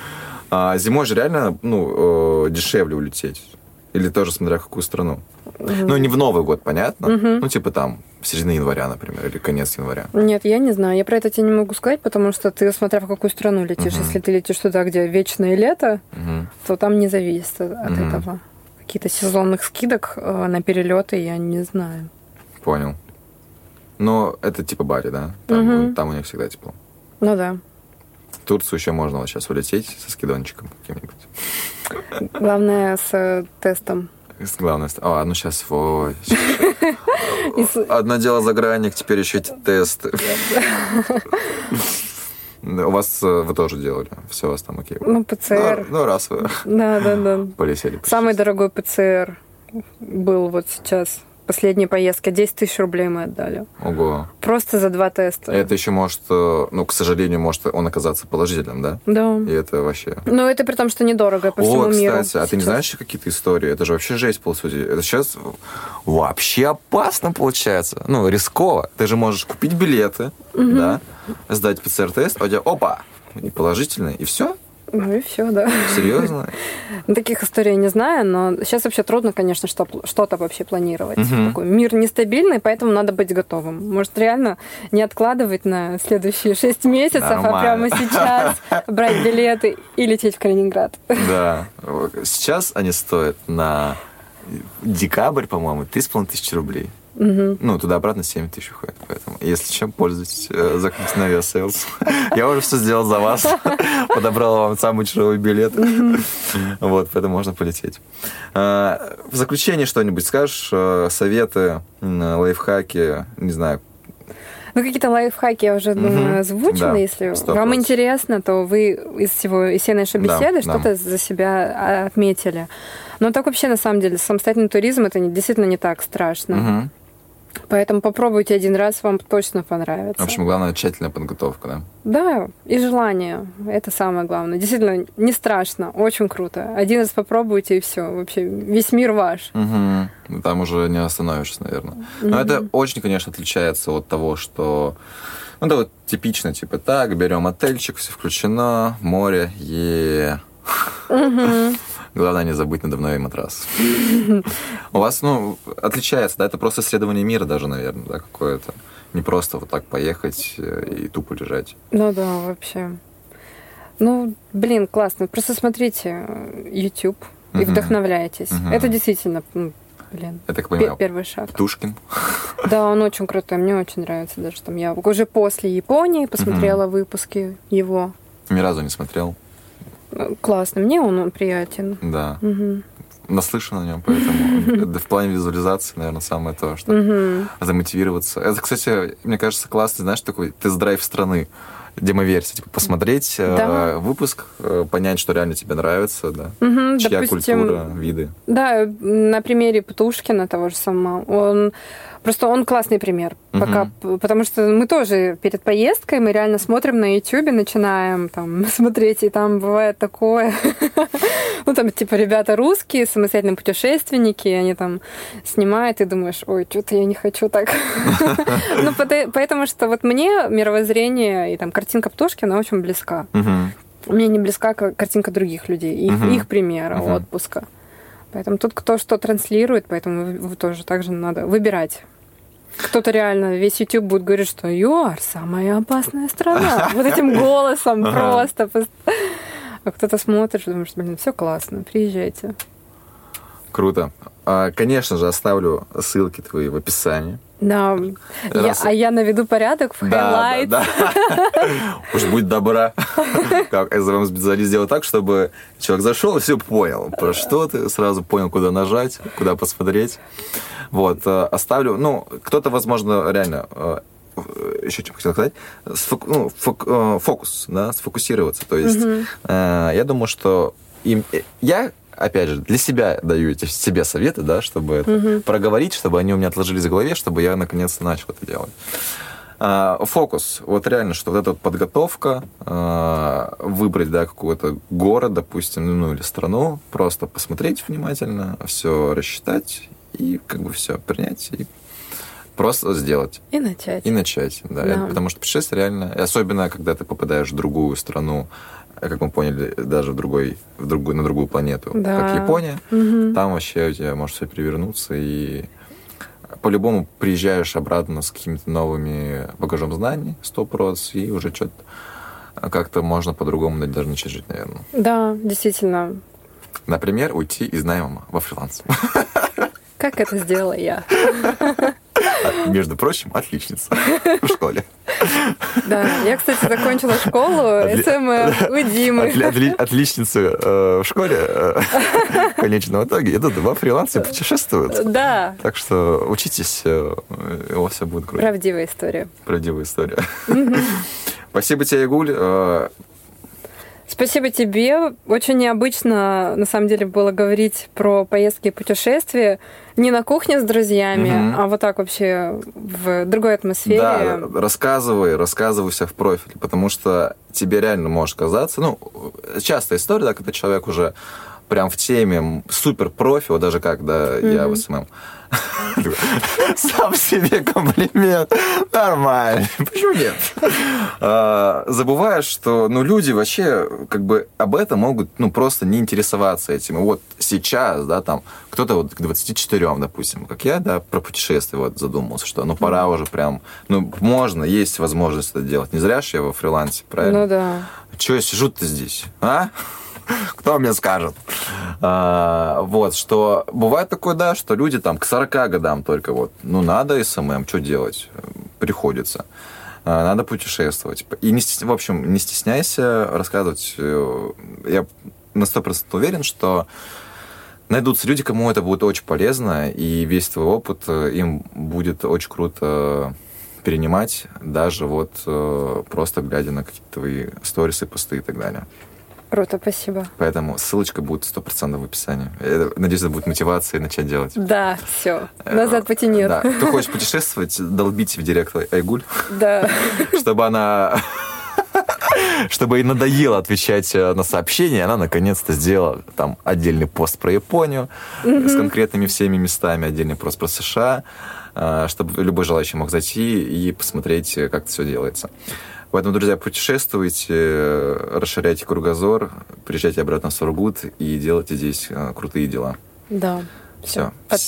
А зимой же реально, ну, э, дешевле улететь. Или тоже смотря какую страну. Ну, не в Новый год, понятно? Ну, типа там, в середине января, например, или конец января. Нет, я не знаю. Я про это тебе не могу сказать, потому что ты, смотря в какую страну летишь. Если ты летишь туда, где вечное лето, то там не зависит от этого каких-то сезонных скидок э, на перелеты я не знаю. Понял. Но это типа Бари, да? Там, угу. там у них всегда тепло. Ну да. В Турцию еще можно вот сейчас улететь со скидончиком каким-нибудь. Главное с э, тестом. Главное, а, ну сейчас. Одно дело загранник, теперь еще эти тесты. У вас э, вы тоже делали, все у вас там окей. Ну, ПЦР. Ну, ну раз вы да, да, да. полетели. Самый дорогой ПЦР был вот сейчас последняя поездка 10 тысяч рублей мы отдали. Ого. Просто за два теста. Это еще может, э, ну, к сожалению, может он оказаться положительным, да? Да. И это вообще... Ну, это при том, что недорого по всему О, миру. кстати, а ты не знаешь какие-то истории? Это же вообще жесть, по сути. Это сейчас вообще опасно получается. Ну, рисково. Ты же можешь купить билеты, угу. да, сдать ПЦР-тест, а у тебя, опа, и положительный, и все? Ну и все, да. Серьезно? Таких историй я не знаю, но сейчас вообще трудно, конечно, что-то вообще планировать. Угу. Такой мир нестабильный, поэтому надо быть готовым. Может, реально не откладывать на следующие шесть месяцев, Нормально. а прямо сейчас брать билеты и лететь в Калининград. Да. Сейчас они стоят на декабрь, по-моему, 3,5 тысячи рублей. Угу. Ну, туда-обратно 7 тысяч уходит. Поэтому, если чем, пользуйтесь. Э, заходите на Aviasales. Я уже все сделал за вас. Подобрал вам самый дешевый билет. Вот, поэтому можно полететь. А, в заключение что-нибудь скажешь? Э, советы, лайфхаки, не знаю, ну, какие-то лайфхаки я уже, думаю, озвучила. Да, Если 100%. вам интересно, то вы из всего, из всей нашей беседы да, что-то да. за себя а, отметили. Но так вообще, на самом деле, самостоятельный туризм, это действительно не так страшно. Угу. Поэтому попробуйте один раз, вам точно понравится. В общем, главное тщательная подготовка, да? Да, и желание. Это самое главное. Действительно, не страшно, очень круто. Один раз попробуйте, и все. Вообще, весь мир ваш. Угу. Там уже не остановишься, наверное. Но угу. это очень, конечно, отличается от того, что... Ну, да, вот типично, типа, так, берем отельчик, все включено, море, е Угу. Главное не забыть надувной матрас. У вас, ну, отличается, да, это просто исследование мира даже, наверное, да, какое-то. Не просто вот так поехать э, и тупо лежать. Ну да, вообще. Ну, блин, классно. Просто смотрите э, YouTube и вдохновляйтесь. Это действительно, ну, блин, понимаю, первый шаг. Птушкин. Да, он очень крутой, мне очень нравится даже там. Я уже после Японии посмотрела выпуски его. Ни разу не смотрел. Классно, мне он, он приятен. Да. Угу. Наслышан о нем, поэтому в плане визуализации, наверное, самое то, что замотивироваться. Это, кстати, мне кажется, классно, знаешь, такой тест-драйв страны демоверсия, типа посмотреть э, да. э, выпуск, э, понять, что реально тебе нравится, да, угу, чья допустим, культура, виды. Да, на примере Птушкина того же самого, он Просто он классный пример. Угу. Пока, потому что мы тоже перед поездкой мы реально смотрим на YouTube, начинаем там смотреть, и там бывает такое. ну, там, типа, ребята русские, самостоятельные путешественники, они там снимают, и думаешь, ой, что-то я не хочу так. ну, поэтому что вот мне мировоззрение и там картинка Птушкина очень близка. Мне не близка картинка других людей, их примера отпуска. Поэтому тут кто что транслирует, поэтому вы тоже также надо выбирать. Кто-то реально, весь YouTube будет говорить, что ЮАР самая опасная страна. Вот этим голосом просто. А кто-то смотрит, думаешь, блин, все классно, приезжайте. Круто. А, конечно же, оставлю ссылки твои в описании. Да. Я, а я наведу порядок в да, да, да. Уж будь добра. Как СВМ-специалист сделал так, чтобы человек зашел и все понял, про что ты, сразу понял, куда нажать, куда посмотреть. Вот, э, оставлю, ну, кто-то, возможно, реально э, еще что хотел сказать, сфок, ну, фок, э, фокус, да, сфокусироваться. То есть угу. э, я думаю, что им, я опять же, для себя даю эти себе советы, да, чтобы это угу. проговорить, чтобы они у меня отложились в голове, чтобы я наконец-то начал это делать. А, фокус. Вот реально, что вот эта вот подготовка, а, выбрать, да, какой-то город, допустим, ну или страну, просто посмотреть внимательно, все рассчитать и как бы все принять и просто сделать. И начать. И начать, да. да. Потому что путешествие реально, особенно когда ты попадаешь в другую страну, как мы поняли, даже в другой, в другую, на другую планету, да. как Япония, угу. там вообще у тебя может все перевернуться, и по-любому приезжаешь обратно с какими-то новыми багажом знаний, сто и уже что-то как-то можно по-другому даже начать жить, наверное. Да, действительно. Например, уйти из найма во фриланс. Как это сделала я? Между прочим, отличница в школе. Да, я, кстати, закончила школу СМ у Димы. Отличница э, в школе э, в конечном итоге идут во фрилансе путешествуют. Да. Так что учитесь, э, у вас все будет круто. Правдивая история. Правдивая история. Спасибо тебе, Игуль. Спасибо тебе. Очень необычно, на самом деле, было говорить про поездки и путешествия не на кухне с друзьями, угу. а вот так вообще в другой атмосфере. Да, рассказывай, рассказывай себя в профиле, потому что тебе реально может казаться, ну, частая история, да, когда человек уже прям в теме супер профи, вот даже как, да, угу. я в SMM, сам себе комплимент. Нормально. Почему нет? А, забываешь, что ну, люди вообще как бы об этом могут ну, просто не интересоваться этим. И вот сейчас, да, там, кто-то вот к 24, допустим, как я, да, про путешествие вот задумался, что ну пора уже прям, ну, можно, есть возможность это делать. Не зря же я во фрилансе, правильно? Ну да. Чего я сижу-то здесь, а? Кто мне скажет? А, вот, что бывает такое, да, что люди там к 40 годам только вот, ну, надо SMM, что делать? Приходится. А, надо путешествовать. И, не, в общем, не стесняйся рассказывать. Э, я на 100% уверен, что найдутся люди, кому это будет очень полезно, и весь твой опыт э, им будет очень круто перенимать, даже вот э, просто глядя на какие-то твои сторисы, посты и так далее. Круто, спасибо. Поэтому ссылочка будет 100% в описании. Я надеюсь, это будет мотивацией начать делать. Да, все. Назад пути нет. Да. Кто хочет путешествовать, долбите в директ Айгуль. Да. Чтобы она чтобы ей надоело отвечать э, на сообщения, она наконец-то сделала там отдельный пост про Японию с конкретными всеми местами, отдельный пост про США, э, чтобы любой желающий мог зайти и посмотреть, э, как это все делается. Поэтому, друзья, путешествуйте, расширяйте кругозор, приезжайте обратно в Сургут и делайте здесь э, крутые дела. Да. Все. Под...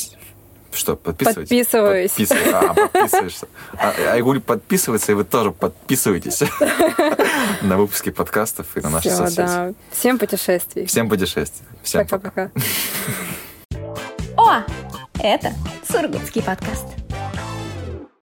Что, подписывайтесь? Подписываюсь. Подписывай. А, подписываешься. А, Айгуль подписывается, и вы тоже подписывайтесь на выпуски подкастов и на наши Все, соцсети. Да. Всем путешествий. Всем путешествий. Всем пока. Пока-пока. О, это Сургутский подкаст.